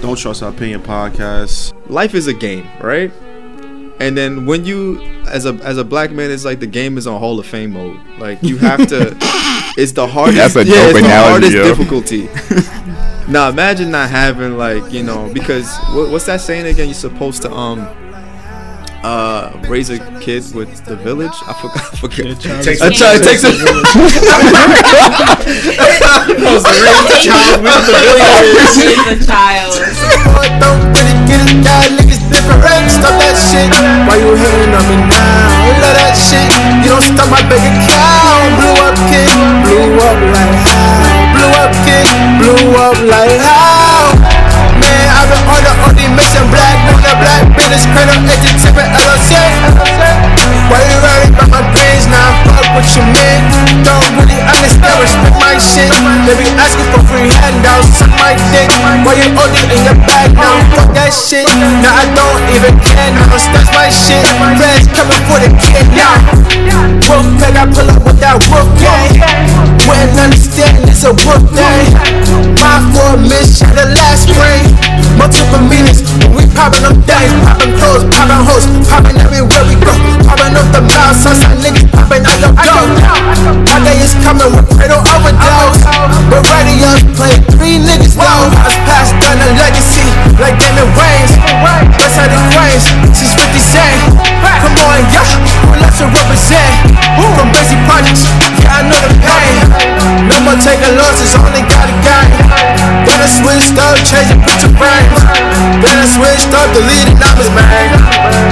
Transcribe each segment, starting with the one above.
Don't Trust Our Opinion podcast. Life is a game, right? And then when you, as a as a black man, it's like the game is on Hall of Fame mode. Like you have to. it's the hardest. That's a yeah, dope it's the hardest yo. difficulty. now imagine not having like you know because what, what's that saying again? You're supposed to um uh raise a kid with the village. I forgot. I forget. Takes a child takes a She's a child. Don't really get it, y'all niggas different. Stop that shit. Why you hating on me now? Love that shit. You don't stop my bank account. Blew up, kid. Blew up like how? Blew up, kid. Blew up like how? Been on the only mission. Black with a black business. Cradle edge tipping LLC. Why you worried about my brains now? Fuck what you mean. Don't really understand. Respect my shit. They be asking for free handouts. Suck my dick. Why you hold it in your bag now? Fuck that shit. Now I don't even care now. That's my shit. Fans coming for the kid now. Wolf pack, I pull up with that wolf gang. Wouldn't understand it's a wolf day. My four miss shot the last spring. Multiple meanings we popping them things, popping clothes, popping hoes, popping everywhere we go. Popping up the mouth, sunshine niggas popping out the door. One day is coming with cradle overdose. But radios play three niggas low. I was passed down a legacy like Damon Wayans. West side of Queens, since 50 Cent. Come on, yeah, who lets represent? From basic projects, yeah, I know the pain. No more taking losses, only got a gang. Gotta switch up, changing picture frames. Gotta switch up, deleting numbers, man.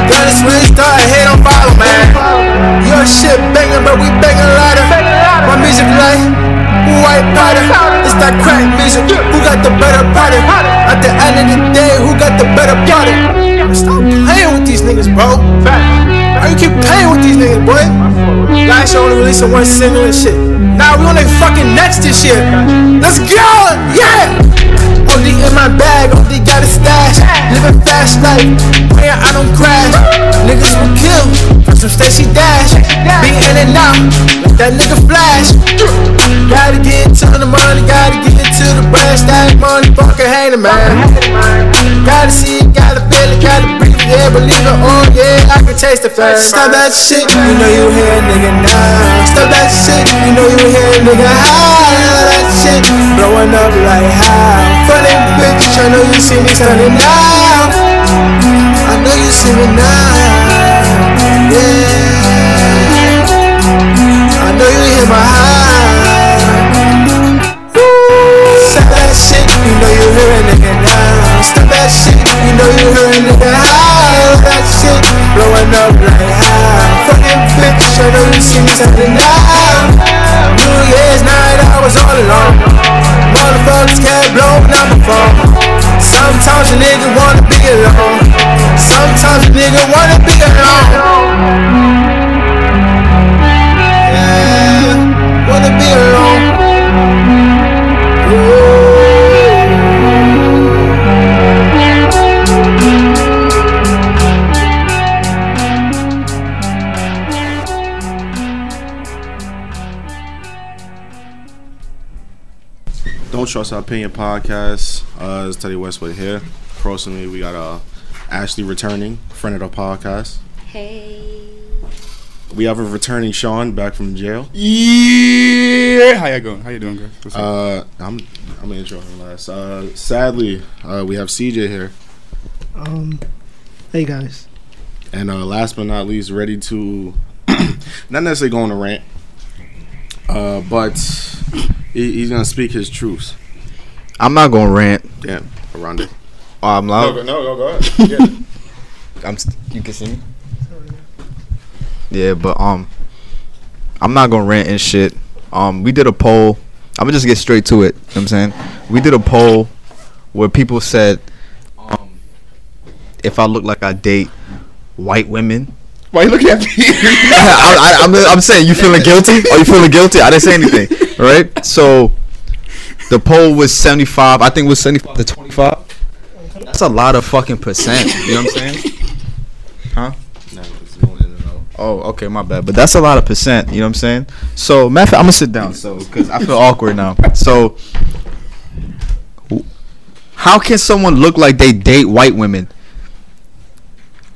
Gotta switch up, hate on follow, man. Your shit banging, but we banging louder. My music like white powder. It's that crack music. Who got the better product? At the end of the day, who got the better product? Stop playing with these niggas, bro. Why you keep playing with these niggas, boy? Last year only releasing one single and shit. Now we on their fucking next this year. Let's go! Yeah! OD in my bag, OD got a stash. Living fast life, praying I don't crash. Niggas will kill some Stacy Dash. Be in and out, like that nigga flash. Gotta get to the money, gotta get to the bread. Stack money, fucking hating, man. Gotta see it, gotta feel it, gotta breathe it, yeah, believe it. Oh yeah, I can taste the flavor. Stop that shit, you know you hear nigga now. Stop that shit, you know you hear nigga high. That shit blowing up like how? Funny bitch, I know you see me turning now. I know you see me now. Yeah. I know you hear my high. Stop that shit, you know you hear a nigga now. Stop that shit, you know you hear a nigga high. That shit blowing up like how? Funny bitch, I know you see me turning out. New Year's night, I was all alone. Motherfuckers can't blow up before. Sometimes a nigga wanna be alone. Sometimes a nigga wanna be alone. Trust Our Opinion podcast. Uh, it's Teddy Westwood here. Personally, we got uh, Ashley returning, friend of the podcast. Hey. We have a returning Sean back from jail. Yeah. How you going? How you doing, guys? What's up? Uh, I'm I'm gonna intro him last. Uh, sadly, uh, we have CJ here, Um, hey guys. and uh, last but not least, ready to not necessarily go on a rant, uh, but he, he's gonna speak his truths. I'm not gonna rant. Damn, around it. Oh, I'm No, loud. go, no, go, go ahead. Yeah. I'm. St- you can see me. Yeah, but um, I'm not gonna rant and shit. Um, we did a poll. I'm gonna just get straight to it. You know what I'm saying we did a poll where people said, um, if I look like I date white women. Why are you looking at me? I, I, I'm, I'm saying you feeling guilty? Are you feeling guilty? I didn't say anything, right? So the poll was 75. I think it was 75 to 25. That's a lot of fucking percent. You know what I'm saying? Huh? No, it's going in and out. Oh, okay, my bad. But that's a lot of percent. You know what I'm saying? So, matter I'm gonna sit down, so because I feel awkward now. So, How can someone look like they date white women?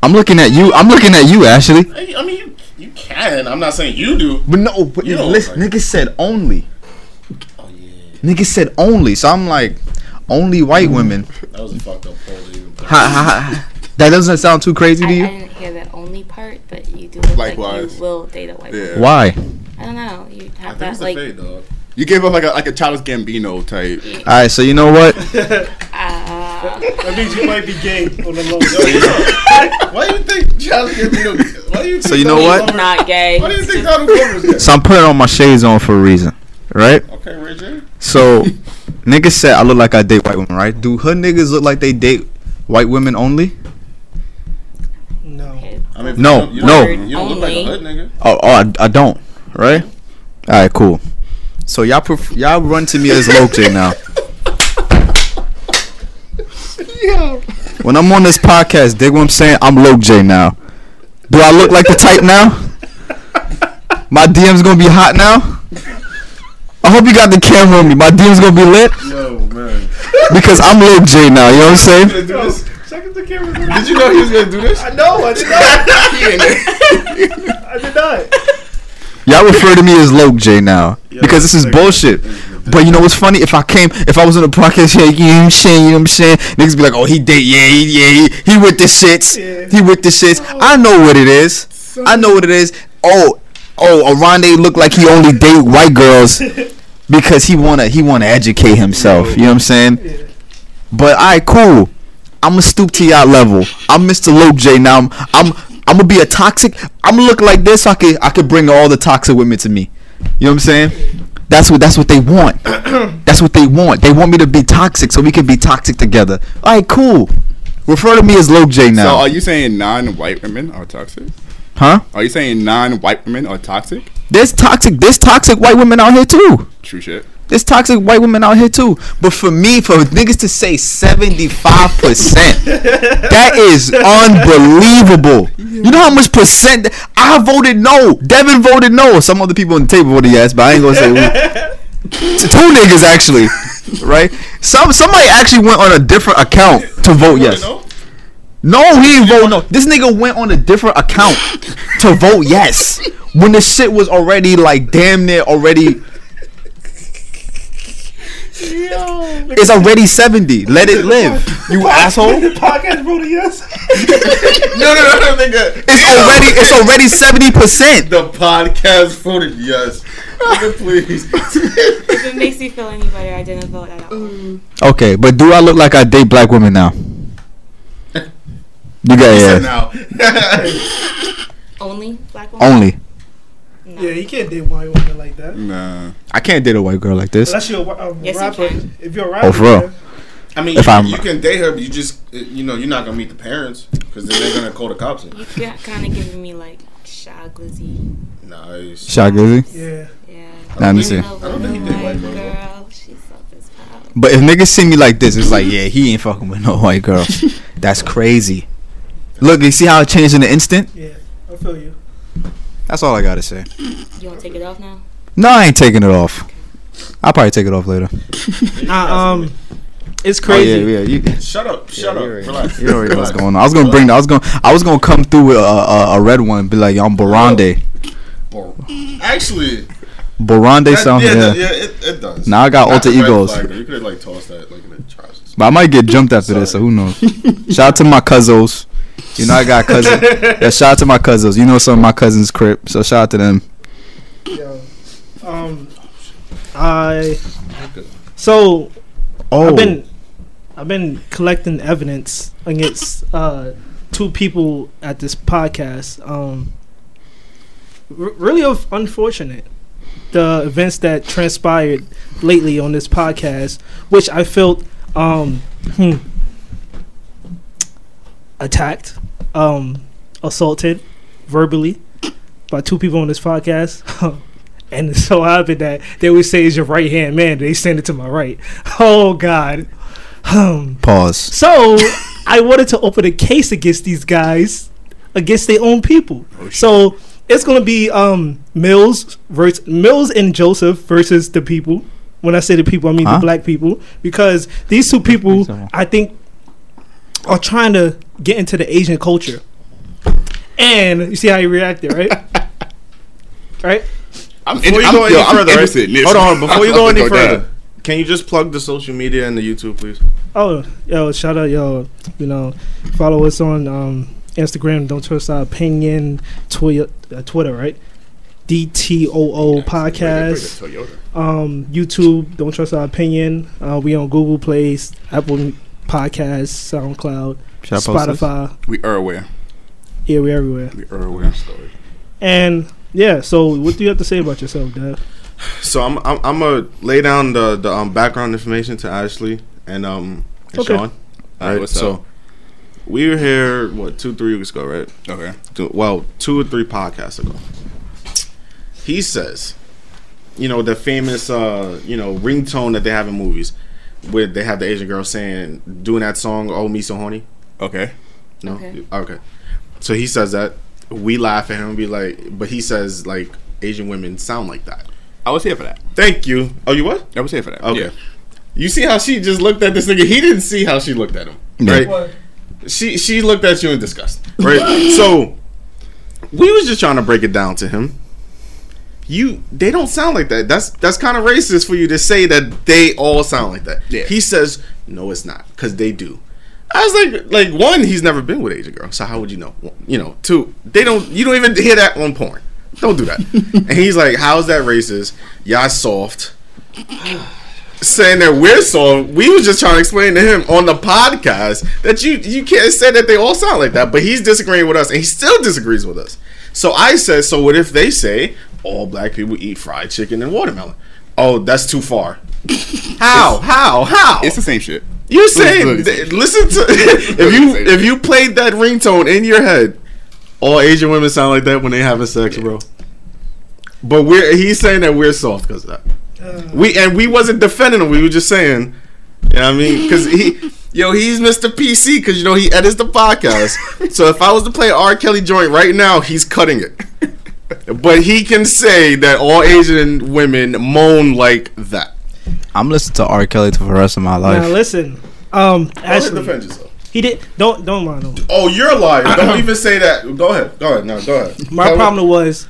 I'm looking at you. I'm looking at you, Ashley. I I mean, you, you can. I'm not saying you do. But no, but You don't listen, look like- nigga said only. Oh yeah, Nigga said only. So I'm like, only white women. that was a fucked up poll. to even Ha, ha, ha. That doesn't sound too crazy I, to I you. Didn't hear that only part, but you do look like Likewise. you will date a white Yeah. woman. Why? I don't know. You I have think it's that the like. fade, dog. You gave up like a like a Childish Gambino type. All right. So you know what? Uh, That means you might be gay on the low. Why do you think Charlie Gambino? Why do you think So you know Donald what? Glover- not gay. Why do you think Donald Glover's gay? So I'm putting on my shades on for a reason, right? Okay, Ray J. So, niggas said I look like I date white women, right? Do her niggas look like they date white women only? No. I mean, No, you don't- no. You don't look like a Only. hood nigga. Oh, oh I, I don't, right? All right, cool. So y'all pref- y'all run to me as Loke J now. When I'm on this podcast, dig what I'm saying? I'm Loke J now. Do I look like the type now? My DM's gonna be hot now. I hope you got the camera on me. My DM's gonna be lit Yo, man. because I'm Loke J now. You know what I'm saying? Gonna do this? Check if the camera's on. Did you know he was gonna do this? I know. I did not. I did not. Y'all refer to me as Loke J now because this is bullshit. But you know what's funny? If I came, if I was on a podcast, yeah, you know what I'm saying, you know what I'm saying, niggas be like, oh, he date, yeah, he, yeah, he, he with the shits, Yeah. he with the shits. I know what it is. I know what it is. Oh, oh, Aronde look like he only date white girls because he wanna, he wanna educate himself. You know what I'm saying? Yeah. But alright, cool. I'ma stoop to y'all level. I'm Mr. Loke J now. I'm, I'm I'm gonna be a toxic. I'm gonna look like this. So I could I could bring all the toxic women to me. You know what I'm saying? That's what that's what they want. that's what they want. They want me to be toxic so we can be toxic together. Alright, cool. Refer to me as Loke J Now. So are you saying non-white women are toxic? huh? Are you saying non-white women are toxic? There's toxic. There's toxic white women out here too. True shit. There's toxic white women out here too. But for me, for niggas to say 75%, that is unbelievable. You know how much percent I voted no. Devin voted no. Some other people on the table voted yes, but I ain't gonna say who. Two niggas actually, right? Some somebody actually went on a different account to vote yes. No? No, he didn't vote no. This nigga went on a different account to vote yes when the shit was already like damn near already. It's already seventy. Let it live, you asshole. The podcast voted yes. No, no, no, no, nigga. It's already it's already seventy percent. The podcast voted yes. Nigga, please. If it makes you feel any better, I didn't vote at all. Okay, but do I look like I date black women now? You got Said yeah. now. Only black women. Only. No. Yeah, you can't date white women like that. Nah. I can't date a white girl like this. Unless you're a, wa- a Yes, you rapper. can. If you're a rapper, Oh, for real? I mean, If you, I'm- you can date her, but you just, you know, you're not gonna meet the parents because then they're gonna call the cops. in. You got kind of giving me like Shy Glizzy. Nice. Shot Glizzy. Yeah. Yeah. Nah, let me see. I don't think he did white girls, though. girl. She's self as proud. But if niggas see me like this, it's like, yeah, he ain't fucking with no white girl. That's crazy. Look, you see how it changed in an instant? Yeah. I feel you. That's all I gotta say. You want to take it off now? No, I ain't taking it off. I'll probably take it off later. Nah, um, it's Oh, crazy. yeah, yeah. You, Shut up. Shut up. Relax. you already know what's going on. I was gonna bring. I was gonna. I was gonna come through with a, a, a red one. and Be like, I'm Borande. Bro. Actually, Borande that, sound. yeah, Yeah. yeah, it, it does. Now I got Not alter egos. flag. You could have like tossed that like in the trash. But I might get jumped after this, so who knows? shout out to my cousins. You know I got cousins. yeah, shout out to my cousins. You know some of my cousins' crib, so shout out to them. Yo, um, I so Oh, I've been I've been collecting evidence against uh, two people at this podcast. Um, r- really of unfortunate the events that transpired lately on this podcast, which I felt um, hmm, attacked, um, assaulted verbally by two people on this podcast. And it so happened that they always say is your right hand man. They send it to my right. Oh God. Um, pause. so I wanted to open a case against these guys, against their own people. so it's gonna be um Mills versus Mills and Joseph versus the people. When I say the people, I mean Huh? the black people, because these two people, I think, are trying to get into the Asian culture. And you see how he reacted, right? right? I'm, Before you I'm, go any yo, I'm further, interested right? this. hold on. Before you go any gonna further, down. can you just plug the social media and the YouTube, please? Oh, yo, shout out, yo, you know, follow us on um, Instagram. Don't trust our opinion. Twitter, uh, Twitter, right? DTOO podcast. Um, YouTube. Don't trust our opinion. Uh, we on Google Plays, Apple Podcasts, SoundCloud, Should I post this? Spotify. We are aware. Yeah, we are everywhere. We are aware. And yeah, so what do you have to say about yourself, Dad? So I'm I'm, I'm gonna lay down the the um, background information to Ashley and um and Okay. Sean. All right, what's so up? we were here what two three weeks ago, right? Okay. Two, well, two or three podcasts ago. He says, you know, the famous uh you know ringtone that they have in movies, where they have the Asian girl saying doing that song "Oh Me So Horny." Okay. No, Okay. okay. So he says that we laugh at him and be like, but he says like Asian women sound like that. I was here for that. Thank you. Oh, you what? I was here for that. Okay. Yeah. You see how she just looked at this nigga? He didn't see how she looked at him. Yeah. Right? She she looked at you in disgust. Right? so we was just trying to break it down to him. You they don't sound like that. That's that's kind of racist for you to say that they all sound like that. Yeah. He says, No, it's not, because they do. I was like, like one, he's never been with Asian girl, so how would you know? You know, two, they don't. You don't even hear that on porn. Don't do that. and he's like, how's that racist? Y'all soft. Saying that we're soft. We was just trying to explain to him on the podcast that you you can't say that they all sound like that. But he's disagreeing with us, and he still disagrees with us. So I said, so what if they say all black people eat fried chicken and watermelon? Oh, that's too far. How? How? How? It's the same shit. You're saying listen to if you if you played that ringtone in your head, all Asian women sound like that when they having sex, bro. But we're he's saying that we're soft because of that. Uh. We and we wasn't defending him. We were just saying, you know what I mean? Because he, yo, he's Mr. PC because you know he edits the podcast. so if I was to play R. Kelly joint right now, he's cutting it. But he can say that all Asian women moan like that. I'm listening to R. Kelly for the rest of my Now life. listen, um, Go ahead, Ashley, defend yourself. he did. Don't don't mind him. Oh, you're a liar. Don't even say that. Go ahead. Go ahead. No, go ahead. My Tell problem was,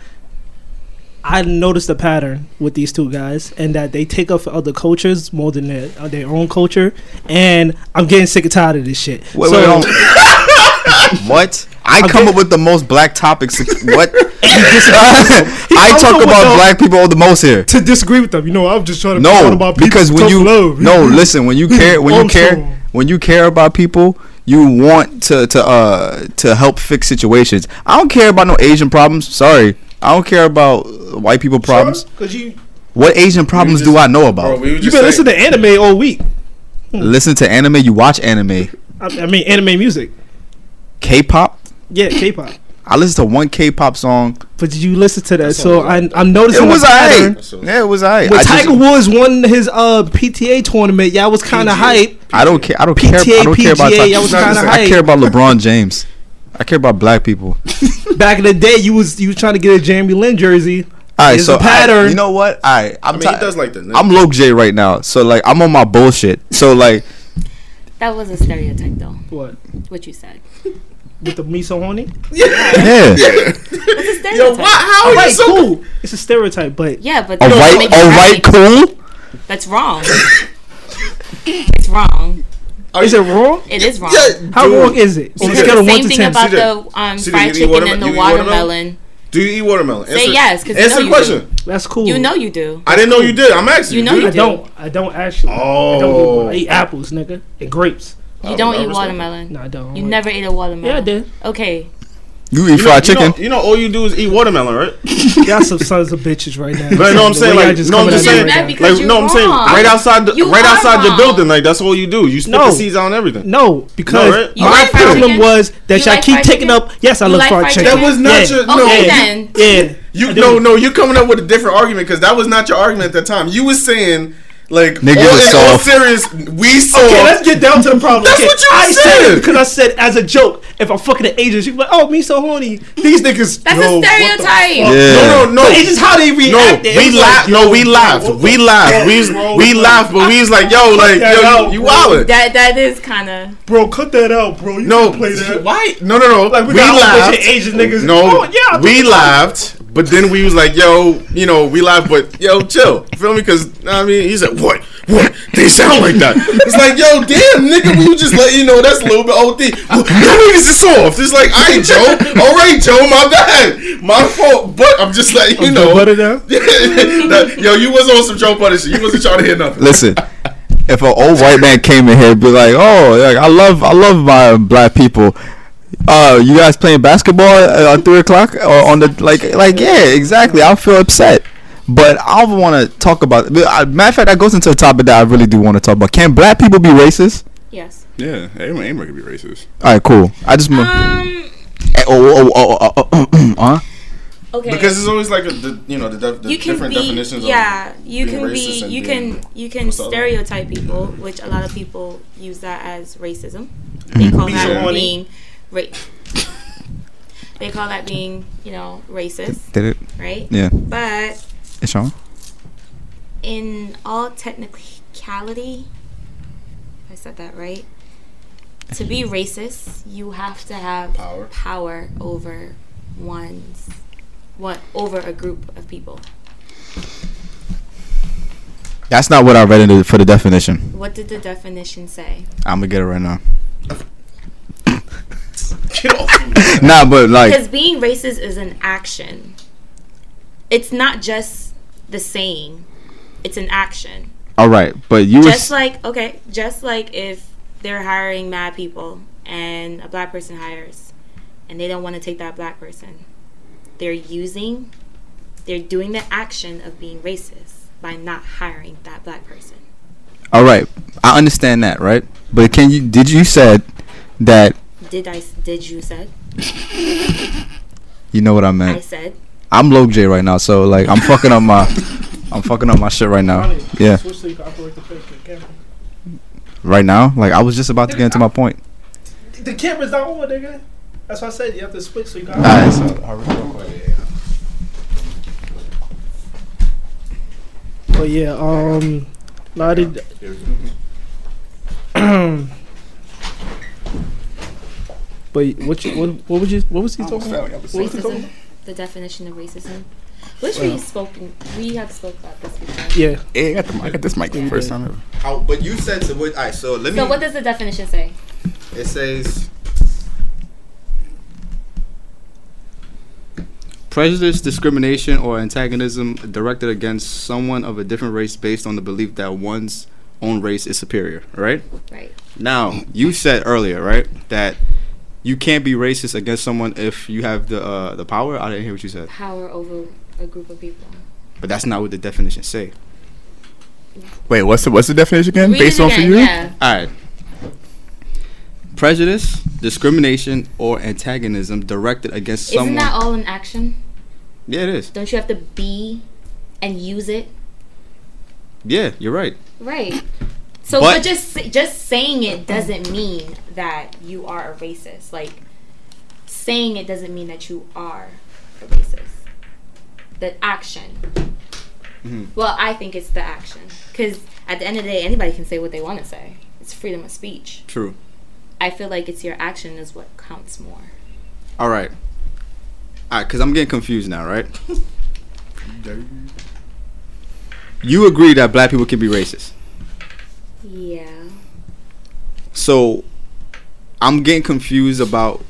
I noticed a pattern with these two guys, and that they take up for other cultures more than their uh, their own culture, and I'm getting sick and tired of this shit. Wait, so, wait, hold on. what? I come up with the most black topics. What? I talk about the- black people the most here. to disagree with them, you know, I'm just trying to No, about people because when you love. no listen when you care when you care when you care about people you want to to uh to help fix situations. I don't care about no Asian problems. Sorry, I don't care about white people problems. Sure, because you What Asian problems just- do I know Bro, about? we you just been saying, listening to anime all week. Listen to anime. You watch anime. I, I mean, anime music. K-pop. Yeah, K-pop. I listened to one K-pop song. But did you listen to that? That So I, sounds I'm noticing It was a pattern. alright. Yeah, it was alright. When I, just- Tiger Woods won his uh PTA tournament, y'all was kind of hype. I don't care. I don't care. PTA, I don't care about. PGA, Tiger- I was kind of the I care about LeBron James. I care about black people. Back in the day, you was you was trying to get a Jeremy Lin jersey. All right, There's so a pattern. I, you know what? All right, I'm I mean, ti- he does like the. I'm Loke J right now, so like I'm on my bullshit. So like, That was a stereotype, though. What What you said. with the me so horny? yeah, It's a stereotype. Yo, what? How are you so? cool. It's a stereotype, but Yeah, but a that white, a white cool. That's wrong. it's wrong. is you, it wrong? It is wrong. Yeah, How dude. wrong is it? On a See, scale of one Same to thing ten. about See that? the um, fried chicken watermelon- and the watermelon? watermelon. Do you eat watermelon? Say yes, 'cause you answer know the you question. That's cool. You know you do. I didn't know you did. I'm asking You know do you I do. don't. I don't actually. I don't Oh. eat, I eat apples, nigga, and grapes. You don't eat watermelon. No, I don't. You never ate a watermelon. Yeah, I did. Okay. You eat You know, fried you know- chicken. You know, all you do is eat watermelon, right? Y'all some sons of bitches right now. But no, I'm saying y'all like, no, I'm just saying, right That now. because like, no, I'm saying right outside, the, right are outside your building, like that's all you do. You spit No. the seeds out and everything. No, because right? My like problem chicken? was that You y'all like keep taking chicken? up. Yes, I You love like fried fried chicken. That was not Yeah. your no. Okay, Yeah. then. Yeah, You I no no. You coming up with a different argument because that was not your argument at the time. You was saying Like, Niggas all, are in all soft. serious, we saw. Okay, let's get down to the problem. That's okay, what you I said. said because I said as a joke. If I'm fucking an Asian, you be like, "Oh, me so horny." These niggas. That's yo, a what the stereotype. Yeah. no, no, no. But it's just how they No, react. It we was like, laughed. No, we bro, laughed. We the laughed. We bro? we Like, laughed, but we was like, yo, like, that yo, out, you bro. wildin'. That that is kind of. Bro, cut that out, bro. You No, can't play that. why? No, no, no. Like, we we got a laughed. Asian niggas. No, Oh, yeah, we laughed, but then we was like, yo, you know, we laugh, but yo, chill. You feel me? Because I mean, he said, what? What? They sound like that. It's like, yo, damn, nigga, we just let you know that's a little bit OD. Well, That niggas is soft. It's like, all right, Joe. All right, Joe, my bad. My fault. But I'm just letting you know. Butter now. that, yo, you was on some Joe Buddy shit. You wasn't trying to hear nothing. Listen, if an old white man came in here, be like, "Oh, like, I love, I love my black people." Uh, you guys playing basketball uh, at three o'clock or on the like, like yeah, exactly. I'll feel upset, but I don't want to talk about. but, uh, Matter of fact, that goes into a topic that I really do want to talk about. Can black people be racist? Yes. Yeah, anyone, anyone can be racist. All right, cool. I just. mo- Um. Eh, oh, oh, oh, oh, oh, oh, huh? Okay. Because it's always like a, the, you know, the, def- the you can different be definitions. yeah you can be you can you can what's the other one? stereotype people which a lot of people use that as racism they call Be that horny. being ra- they call that being you know racist Did it? right Yeah. but It's wrong? in all technicality i said that right to be racist you have to have Power. power over one's what over a group of people That's not what I read in the, for the definition. what did the definition say I'm gonna get it right now. Get off of me. Nah, but like, Because being racist is an action. It's not just the saying. It's an action. all right, but you Just was like okay, just like if they're hiring mad people and a black person hires and they don't want to take that black person. They're using they're doing the action of being racist by not hiring that black person. all right. I understand that, right? But can you? Did you said that Did I? did you said? you know what I meant. I said. I'm low J right now, so like I'm fucking up my, I'm fucking up my shit right now. Ronnie, Yeah, Switch so you can operate the fake camera. right now. Like I was just about to get into my point. The camera's not on, nigga. That's why I said you have to switch so you can. All right, so But yeah, um, no, I did. But what you what, what was you what was he talking about? What was he talking Racism. The definition of racism. Which we spoken we have spoke about this before. Yeah, Yeah, I got, the, I got this mic for the first time ever. How, but you said to what? Alright, so let me. So what does the definition say? it says prejudice, discrimination, or antagonism directed against someone of a different race based on the belief that one's own race is superior. Right Right. now, you said earlier, right, that you can't be racist against someone if you have the uh, the power. I didn't hear what you said, Power over a group of people. but that's not what the definitions say. Wait, what's the what's the definition again? Read Based it on for you? Yeah. All right. Prejudice, discrimination, or antagonism directed against someone. Isn't that all in action? yeah, it is. Don't you have to be and use it? Yeah, you're right. Right. So, But- but, just just saying it doesn't mean that you are a racist. Like saying it doesn't mean that you are a racist. The action. Mhm. Well, I think it's the action because at the end of the day, anybody can say what they want to say. It's freedom of speech. True. I feel like it's your action is what counts more. All right. All right, because I'm getting confused now, right? you agree that black people can be racist. Yeah. So I'm getting confused about.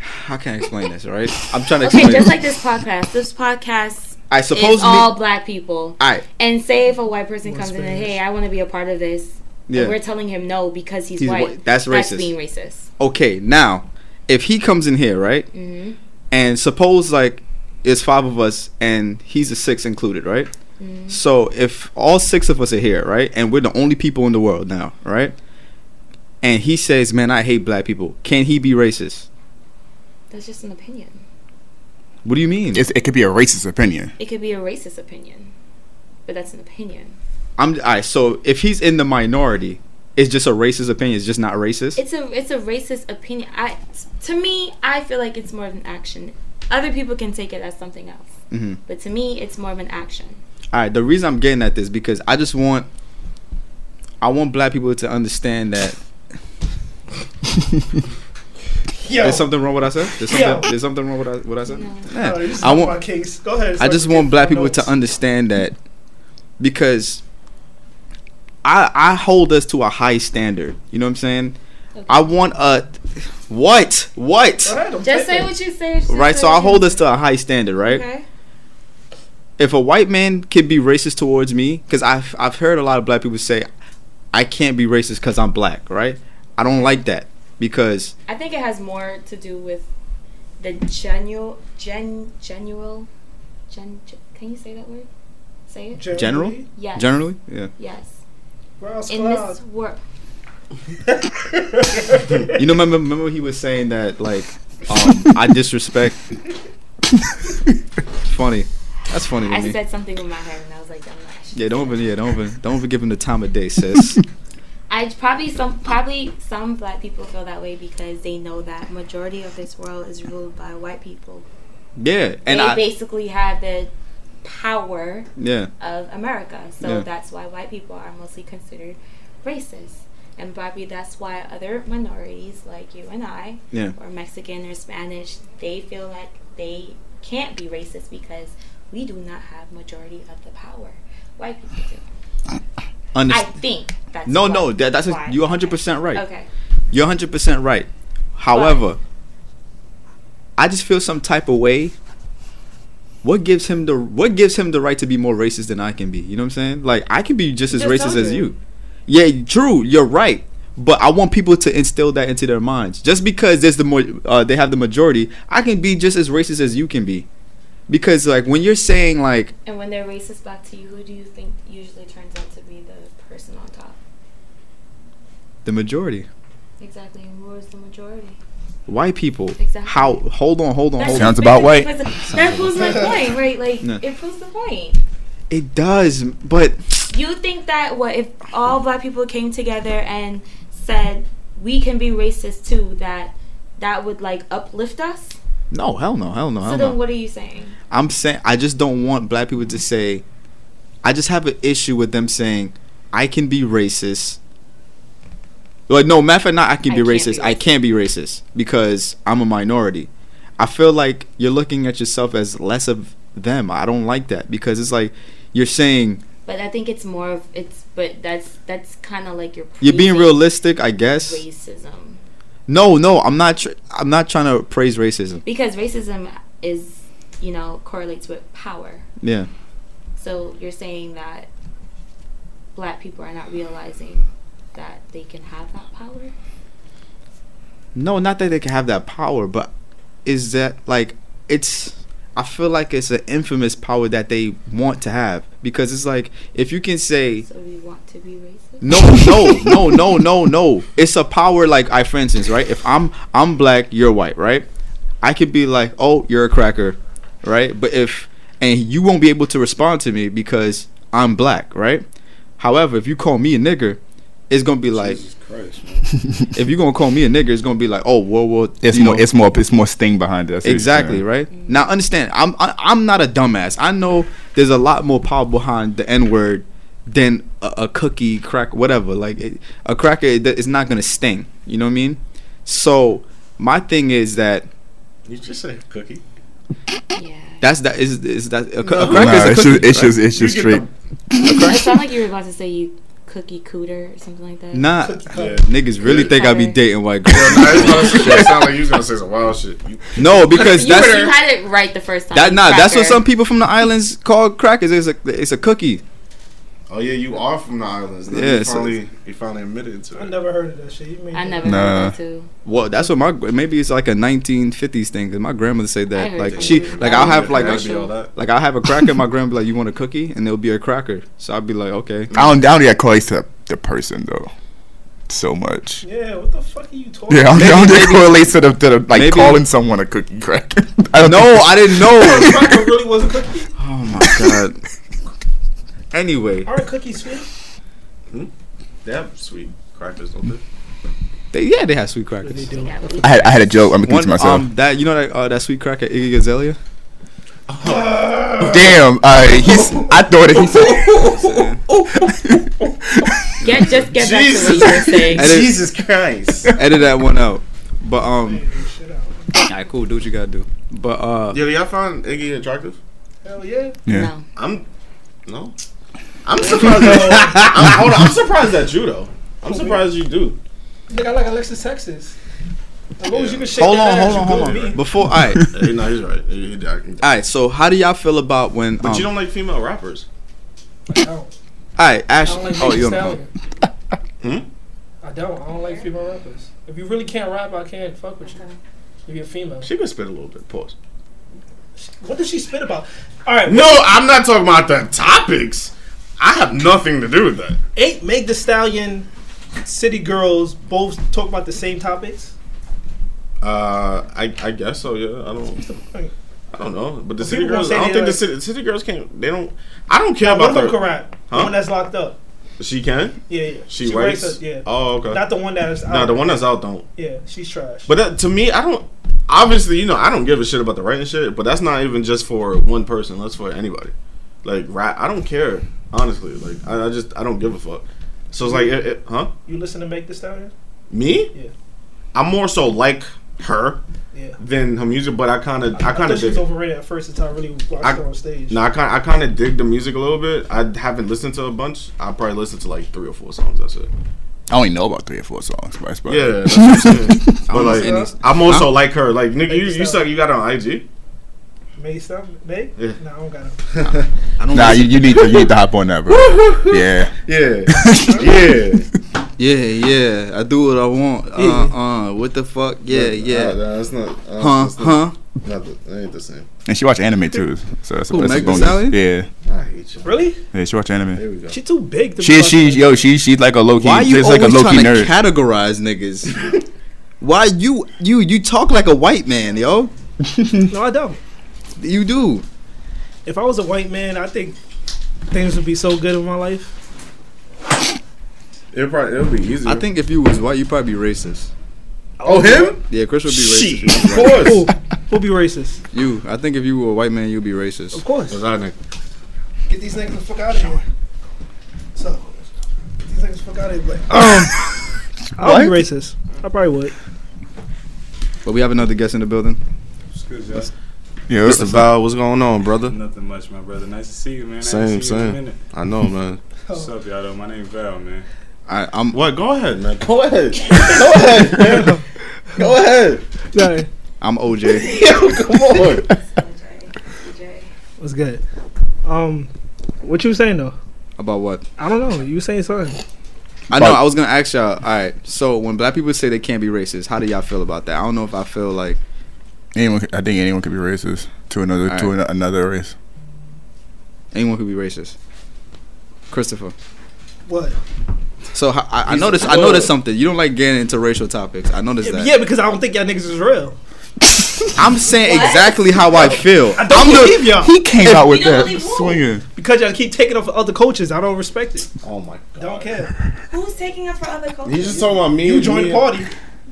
How can I explain this, right? I'm trying to Okay, explain. just like this podcast. This podcast I is supposedly. all black people. all right. And say if a white person More comes in and hey, I want to be a part of this, Yeah. we're telling him no because he's, He's white. white. That's racist. That's being racist. Okay, now if he comes in here, right, Mm-hmm. and suppose like it's five of us and he's a six included, right? So if all six of us are here, right, and we're the only people in the world now, right, and he says, "Man, I hate black people," can he be racist? That's just an opinion. What do you mean? It's, it could be a racist opinion. It could be a racist opinion, but that's an opinion. I'm all right. So if he's in the minority, it's just a racist opinion. It's just not racist. It's a it's a racist opinion. I to me, I feel like it's more of an action. Other people can take it as something else, Mhm. but to me, it's more of an action. All right. The reason I'm getting at this because I just want, I want black people to understand that Yo, there's something wrong with what I said. There's Yo. something. There's something wrong with what I, what I said. No. Yeah. no, I want. my case. Go ahead. I just want black my people to understand that because I I hold us to a high standard. You know what I'm saying? Okay. I want a what what ahead, Just say typing. what you say. just right. say So I hold us to a high standard, right? Okay. If a white man can be racist towards me, because I've I've heard a lot of black people say I can't be racist because I'm black, right? I don't like that because I think it has more to do with the genuine, gen, genuine, gen, gen. Can you say that word? Say it. Generally, General? Yes. generally, yeah. Yes. Rouse In Cloud. this world. You know, remember remember he was saying that like um, I disrespect. funny, that's funny I me. said something in my head and I was like, I'm not. Yeah, don't even yeah, don't even don't even give him the time of day, sis. I probably some probably some black people feel that way because they know that majority of this world is ruled by white people. Yeah, and they I basically have the power yeah of America. So Yeah. that's why white people are mostly considered racist. And probably that's why other minorities like you and I, Yeah. or Mexican or Spanish, they feel like they can't be racist because we do not have majority of the power. White people do. I think that's No, why- no, that, that's why. you're 100 percent right. Okay. You're 100 percent right. However, I just feel some type of way. What gives him the what gives him the right to be more racist than I can be? You know what I'm saying? Like I can be just as Just racist as you. you. Yeah, true. You're right. But I want people to instill that into their minds. Just because there's the more uh, they have the majority, I can be just as racist as you can be. Because like when you're saying like And when they're racist back to you, who do you think usually turns out to be the person on top? the majority, Exactly. Who is the majority? white people. Exactly. How? Hold on, hold on, That's hold. Sounds just about white. That proves my point, right? Like No. it proves the point. It does, but You think that what if all black people came together and said we can be racist too? That that would like uplift us. No, hell no, hell no, so hell then, no. what are you saying? I'm saying I just don't want black people to say. I just have an issue with them saying I can be racist. Like no, matter of fact, not I can be can't be racist. I can't be racist because I'm a minority. I feel like you're looking at yourself as less of them. I don't like that because it's like you're saying But I think it's more of it's. But that's that's kind of like you're. you're being realistic. I guess. Racism, No, no, I'm not. Tr- I'm not trying to praise racism. because racism is you know correlates with power. Yeah. So you're saying that black people are not realizing that they can have that power. No, not that they can have that power, but is that like it's I feel like it's an infamous power that they want to have because it's like if you can say So we want to be racist. no, no, no, no, no, no. It's a power like I, for instance, right? If I'm I'm black, you're white, right? I could be like, oh, you're a cracker, right? But if and you won't be able to respond to me because I'm black, right? However, if you call me a nigger, it's gonna be like Jesus Christ, man. if you're gonna call me a nigger, it's gonna be like, oh, whoa, whoa. It's you more. know, It's more. It's more sting behind it. That's what you're exactly right. Now understand, I'm I, I'm not a dumbass. I know there's a lot more power behind the N word than a, a cookie crack whatever. Like it, a cracker it, it's not gonna sting. You know what I mean? So my thing is that You just say cookie. Yeah. that's that is is that a, a cracker Nah, is a it's just. It's just. It's just You get straight. It sounded like you were about to say you cookie cooter or something like that. Nah, Cookie Yeah. cutter. niggas really think I be dating white Yeah, girls. nah, it's about to say- it sound like you was gonna say some wild shit. You, No, because you, that's you had it right the first time. that. Nah, that's what some people from the islands call crackers. It's a it's a cookie. Oh yeah, you are from the islands. Then Yeah, you so- finally, you finally admitted to it. I never heard of that shit. You made I never up. Nah. heard that too. Well, that's what my maybe it's like a 1950s thing because my grandmother said that. Like that she, like I I'll have like a, That'd be all that. like I'll have a cracker. my grandma be like, "You want a cookie?" And it'll be a cracker. So I'll be like, "Okay." Mm. I don't. I don't think I call it the the person though. so much. Yeah, what the fuck are you talking? Yeah, I'm, Maybe- I'm maybe- correlates to the, to the like maybe- calling someone a cookie cracker. I don't No, think- I didn't know. Cracker really was a cookie. oh my god. Anyway, Aren't cookies sweet? Hmm? They have sweet crackers, don't they? they, yeah, they have sweet crackers. do. I had I had a joke. I'm gonna to myself. um, that you know that uh, that sweet cracker Iggy Azalea. Damn, uh, he's. I thought it. He said. Get just get back to what you were saying. Edit- Jesus Christ. Edit that one out. But um, Shit alright, cool. Do what you gotta do. But uh, Yo, y'all find Iggy attractive? Hell yeah. Yeah. No. I'm no. I'm surprised. that, I'm, hold on, I'm surprised at you though. I'm surprised you do. Nigga, I like Alexis Texas. As long as you can shake hold on, hold on, hold on. me. Before, alright, Hey, no, he's right. He- he- he- alright. So how do y'all feel about when? But um, you don't like female rappers. I don't. Alright, I Ash. don't like Oh, you don't. Stallion. Hmm? I don't. I don't like female rappers. If you really can't rap, I can't fuck with you. If you're a female. She can spit a little bit. Pause. What does she spit about? All right. No, I'm not talking about the topics. I have nothing to do with that. Eight Meg Thee Stallion, City Girls both talk about the same topics. Uh, I I guess so. Yeah, I don't. I don't know, but the city girls. I don't think the like- city, city girls can't. They don't. I don't care about them the. rap. The one that's locked up. She can. Yeah, yeah. She, writes. us, yeah. Oh, okay. Not the one that is out. no, the one that's out don't. Yeah, she's trash. But that, to me, I don't. Obviously, you know, I don't give a shit about the writing shit. But that's not even just for one person. That's for anybody. Like rap, I don't care. Honestly, like I, I just I don't give a fuck. So it's like, it, it, huh? you listen to Meg Thee Stallion? Me? Yeah. I'm more so like her Yeah. than her music, but I kind of I I kind of she was dig. overrated at first until I really watched I- her on stage. No, I kind I kind of dig the music a little bit. I haven't listened to a bunch. I probably listened to like three or four songs. That's it. I only know about three or four songs, but Yeah, that's what I'm but like, I'm also Huh? like her. Like, nigga, you you suck. You got it on IG. Meg something, Meg? Yeah. Nah, I don't got her. I don't Nah, you, you need to you need to hop on that, bro. Yeah. Yeah, yeah. Yeah, yeah. I do what I want. Yeah. Uh, uh. What the fuck? Yeah, yeah. that's not. Uh, Huh? that's not, Huh? Not the, that ain't the same. And she watch anime too, so that's, Who, that's a Meg Thee bonus. Stallion? Yeah, I hate you. Really? yeah, she watch anime. Here we go. She too big to She she fucking- yo she she's like a low key. Why you she's like a always low key trying to categorize niggas? Why you you you talk like a white man, yo? No, I don't. You do. If I was a white man, I think things would be so good in my life. It'll probably it'll be easier. I think if you was white, you'd probably be racist. Oh, him? Yeah, Chris would be racist. Shit, if of he was white. course. Who, who be racist? You, I think if you were a white man, you'd be racist. Of course. What's that nigga? Get these niggas the fuck out of here. So, get these niggas the fuck out of here. But, um, I would be racist. I probably would. But we have another guest in the building. What's good, y'all? Yeah, Mr. Val, what's going on, brother? Nothing much, my brother. Nice to see you, man. Same, ain't seen you in a same. I know, man. What's up, y'all? Though my name Val, man. I, I'm. What? Go ahead, man. Go ahead. Go ahead, man. Go ahead. Yeah. I'm OJ. Yo, come on. OJ. What's good? Um, what you was saying though? About what? I don't know. You was saying something. I know. I was gonna ask y'all. All right. So when black people say they can't be racist, how do y'all feel about that? I don't know if I feel like anyone. I think anyone could be racist to another to Alright. an, another race. anyone could be racist. Christopher. What? So I, I noticed. I noticed something. You don't like getting into racial topics. I noticed Yeah, that. yeah, because I don't think y'all niggas is real. I'm saying exactly how I feel. I don't I'm believe the, y'all He came out with that believe swinging. because y'all keep taking up for other cultures. I don't respect it. Oh my god. Don't care. Who's taking up for other cultures? He's just talking about me. You and join the party.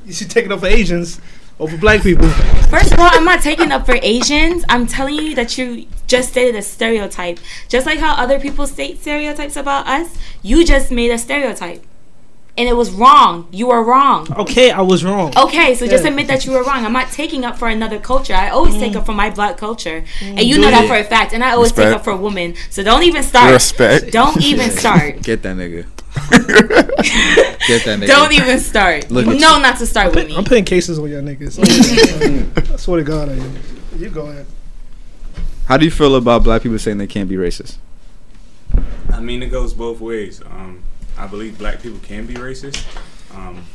You should take it up for Asians over black people. First of all, I'm not taking up for Asians. I'm telling you that you just stated a stereotype. Just like how other people state stereotypes about us, you just made a stereotype. And it was wrong. You were wrong. Okay, I was wrong. Okay, so just admit that you were wrong. I'm not taking up for another culture. I always take up for my black culture. And you know Do that for a fact. And I always take up for women. So don't even start. Respect. Don't even start. get that nigga. Get that nigga. Don't even start. Look you at know not to start with me. I'm me. putting cases on y'all niggas. I swear to God, I am. You go ahead. How do you feel about black people saying they can't be racist? I mean, it goes both ways. Um, I believe black people can be racist. Um,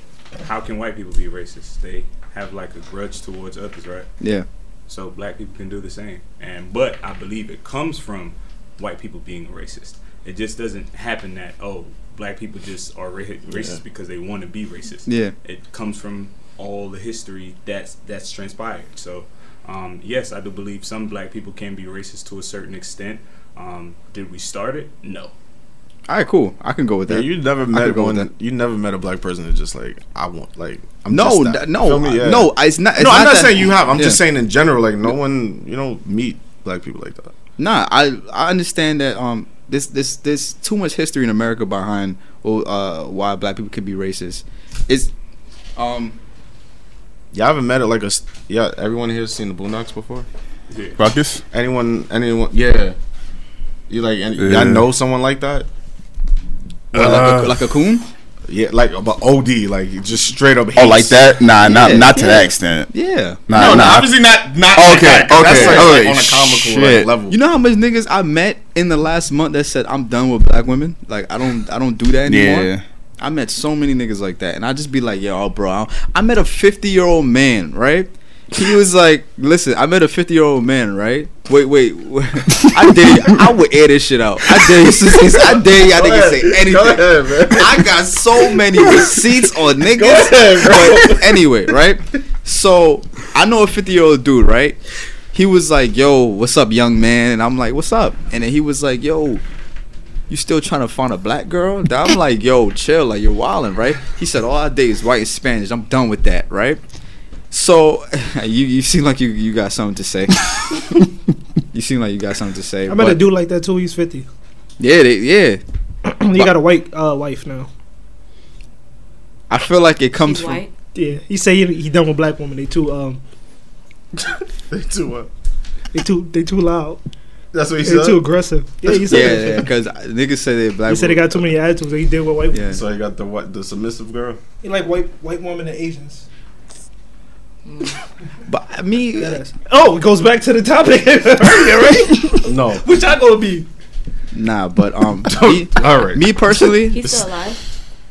how can white people be racist? They have like a grudge towards others, right? Yeah. So black people can do the same. And but I believe it comes from white people being racist. It just doesn't happen that oh black people just are ra- racist because they want to be racist. Yeah. It comes from all the history that's that's transpired. So, um, yes, I do believe some black people can be racist to a certain extent. Um, did we start it? No. All right, cool. I can go with Yeah, that. you never met go one. You never met a black person that just like I want like I'm no, just that. th- no, Feel me? Yeah. no. It's not. It's no, I'm not that- saying you have. I'm just saying in general, like no one, you don't meet black people like that. Nah, I I understand that um this this there's too much history in America behind uh why black people can be racist. It's um Y'all haven't met it like a yeah. Everyone here seen the Boondocks before. Yeah. Ruckus. Anyone? Anyone? Yeah. You like? Any, Yeah. Y'all know someone like that? What, like, Uh, a, like a coon. Yeah, like but OD, like just straight up. Oh, like that? Nah, not Yeah, not to yeah. that extent. Yeah. Nah, No, no, nah. obviously not. Not Okay, like that, 'cause that's okay, like, okay, like on a comical like, level. You know how much niggas I met in the last month that said I'm done with black women. Like I don't I don't do that anymore. Yeah. I met so many niggas like that, and I just be like, yo, bro. I- I met a 50 year old man, right? He was like, listen, I met a 50 year old man, right? Wait, wait, wait. I dare, I would air this shit out. I dare you, I dare y'all niggas say anything. Go ahead, man. I got so many receipts on niggas. but anyway, right? So I know a 50 year old dude, right? He was like, "Yo, what's up, young man?" And I'm like, "What's up?" And then he was like, "Yo, you still trying to find a black girl?" I'm like, "Yo, chill, like you're wilding, right?" He said, "All I date is white and Spanish. I'm done with that, right?" So you you seem like you you got something to say. you seem like you got something to say. I met a but- dude like that too. He's fifty. Yeah, they, yeah. he got a white uh, wife now. I feel like it comes She's from. white. Yeah, he say he, he done with black women. They too um They too what? they too they too loud. That's what he They said. too aggressive. Yeah, he said Yeah, that. yeah, because niggas say they black. He said they got too many attitudes. He did with white. Yeah. So he got the what? The submissive girl. He like white white women and Asians. But me, mean, Oh, it goes back to the topic earlier, right? No. Which I gonna be? nah. But um, me, All right. me personally, He's still alive.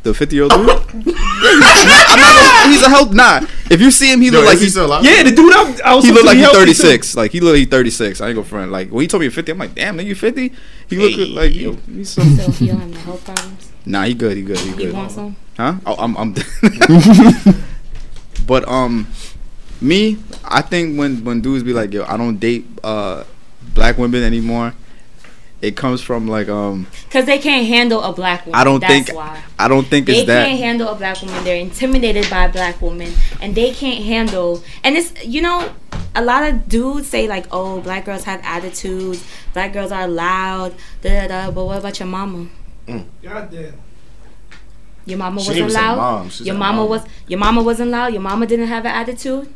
the fifty year old dude. Yeah, he's, I'm not gonna, he's a health. Nah, if you see him, he Yo, look is like he he's. still alive? Yeah, the dude I, I was. He supposed look like he's thirty-six. too. Like he look like he's thirty six. I ain't go front. Like when he told me fifty, I'm like, damn, nigga, you fifty? He look like yo, he's some. So he don't have no health problems. Nah, he good. He good. He You good. want some? Huh? Oh, I'm. I'm but um, me, I think when when dudes be like, yo, I don't date uh black women anymore. It comes from like um, Because they can't handle a black woman. I don't That's think why. I don't think They it's that. They can't handle a black woman. They're intimidated by a black woman, and they can't handle. And it's you know, a lot of dudes say like, "Oh, black girls have attitudes. Black girls are loud." Da da da. But what about your mama? God damn. Your mama She wasn't loud. mom, your mama mama. was. Your mama wasn't loud. Your mama didn't have an attitude.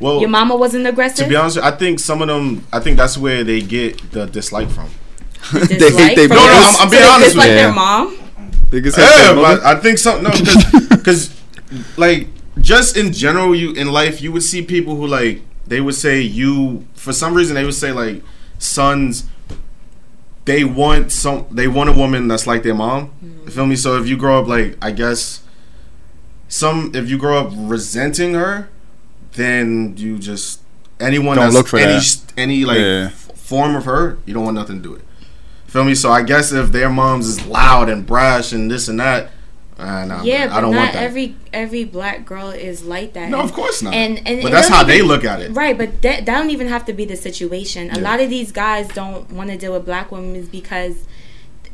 Well, Your mama wasn't aggressive. to be honest, I think some of them. I think that's where they get the dislike from. they hate Dislike they from No, no, I'm- I'm so being they honest with you. their mom. Niggas hate Yeah, their but. I think some no, because like just in general, you in life, you would see people who like they would say you for some reason they would say like sons. They want some. They want a woman that's like their mom. You feel me? So if you grow up like I guess some if you grow up resenting her, then you just anyone Don't that's look for any that. any like Yeah. f- form of her, you don't want nothing to do with it. Feel me? So I guess if their moms is loud and brash and this and that, uh, nah, Yeah, man, but I don't not want that. every every black girl is like that. no, And- of course not. And, and but that's don't how they look at it. Right, but that, that don't even have to be the situation. A Yeah. lot of these guys don't want to deal with black women because,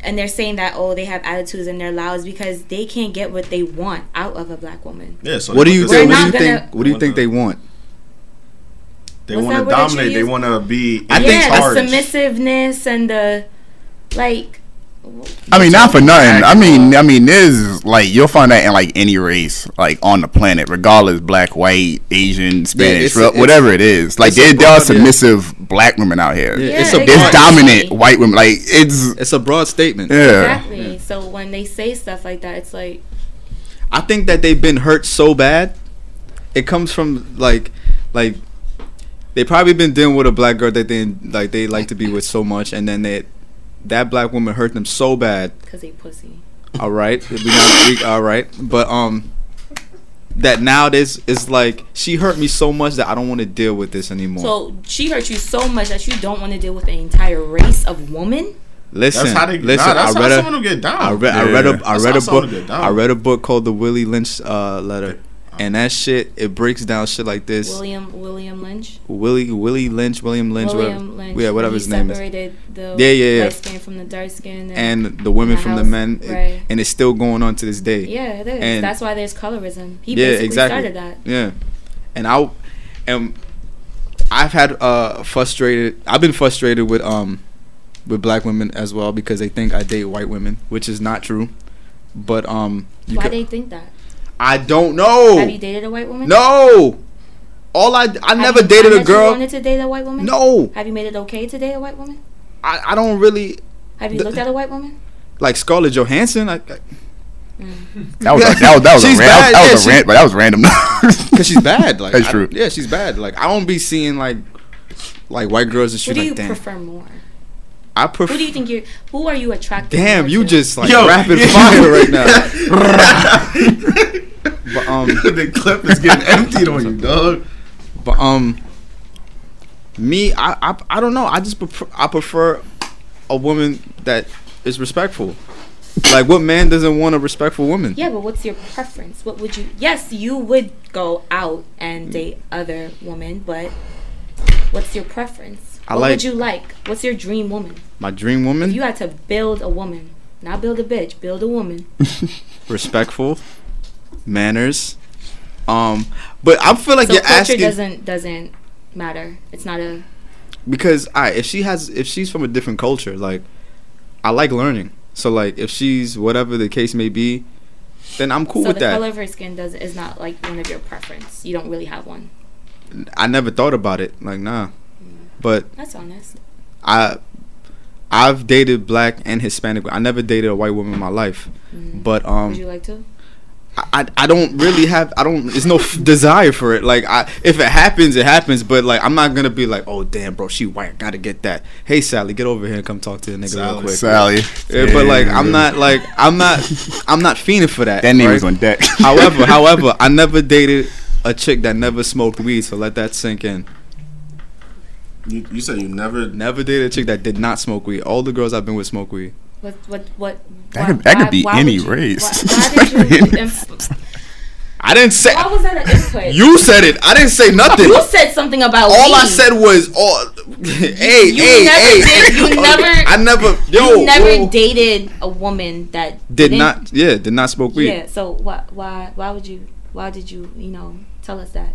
and they're saying that oh they have attitudes and they're loud is because they can't get what they want out of a black woman. Yeah. So what do you think? What do you think? What do you think they want? They want to word that you dominate. They want to be. I in think- yeah, charge. the submissiveness and the like. I mean, not for nothing. I mean, Agile. I mean, there's like you'll find that in like any race, like on the planet, regardless, black, white, Asian, Spanish, it's a- re- it's- whatever it is. Like it's a there, there are broad- yeah. submissive black women out here. Yeah, Yeah, it's a There's broad, exactly. dominant white women. Like it's it's a broad statement. yeah. Exactly. So when they say stuff like that, it's like I think that they've been hurt so bad. It comes from like, like, they probably been dealing with a black girl that they like they like to be with so much, and then they, that black woman hurt them so bad. because they pussy. All right, we not, we, all right, but um, that now this is like she hurt me so much that I don't want to deal with this anymore. So she hurt you so much that you don't want to deal with an entire race of women. Listen, That's how they. listen. nah, that's I how read a, someone will get down. I read, I read a, I read how a book. will get down. I read a book called the Willie Lynch uh, letter, and that shit it breaks down shit like this. William William Lynch. Willie Willie Lynch, William Lynch, William whatever, Lynch. yeah, whatever his name is, separated the Yeah, yeah, yeah. light skin from the dark skin. and the women the from the house, men, right. and it's still going on to this day. yeah, it is. and- That's why there's colorism. He yeah, basically exactly. started that. Yeah, and I, and I've had uh frustrated. I've been frustrated with um with black women as well because they think I date white women, which is not true. But um, you Why could- they think that? I don't know. Have you dated a white woman? No. All I I Have never you dated found a that You girl. wanted to date a white woman? No. Have you made it okay to date a white woman? I, I don't really Have you The- looked at a white woman? like Scarlett Johansson. I, mm. That was a, that was that was She's a ran- bad, that yeah, a she- ran- but that was random. Cause she's bad. Like That's I- true. yeah, she's bad. Like I don't be seeing like like white girls and Who shit do you like damn. prefer more? I prefer. Who do you think you're? Who are you attracted? To? Damn, more you to? just like Yo. rapid fire right now. but um, the clip is getting emptied on you, dog. but um, me, I, I, I don't know. I just prefer, I prefer a woman that is respectful. Like, what man doesn't want a respectful woman? Yeah, but what's your preference? What would you? Yes, you would go out and date other women, but what's your preference? I what like- would you like? What's your dream woman? My dream woman, If you had to build a woman, not build a bitch, build a woman. respectful, manners. Um, but I feel like so you're culture asking doesn't doesn't matter. It's not a because I if she has if she's from a different culture, like I like learning. So like if she's whatever the case may be, then I'm cool so with the that. color of her skin does is not like one of your preference. You don't really have one. I never thought about it. Like nah, but That's honest. I I've dated black and Hispanic. I never dated a white woman in my life. Mm. But um, Would you like to? I, I I don't really have I don't there's no f- desire for it like I if it happens it happens but like I'm not gonna be like oh damn bro she white I gotta get that hey Sally get over here and come talk to the nigga real Sally. quick Sally. yeah, but like I'm not like I'm not I'm not fiending for that That name right? was on deck. however however I never dated a chick that never smoked weed so let that sink in You, you said you never. never dated a chick that did not smoke weed all the girls I've been with smoke weed What what what? That why- could- that could be why any you- race. Why, why did you? inf- I didn't say why was that an input? you said it I didn't say nothing You said something about all I said was all hey You hey never hey did- you never- I never yo you never whoa. dated a woman that did didn't- not yeah did not smoke weed Yeah. So why why why would you why did you you know tell us that?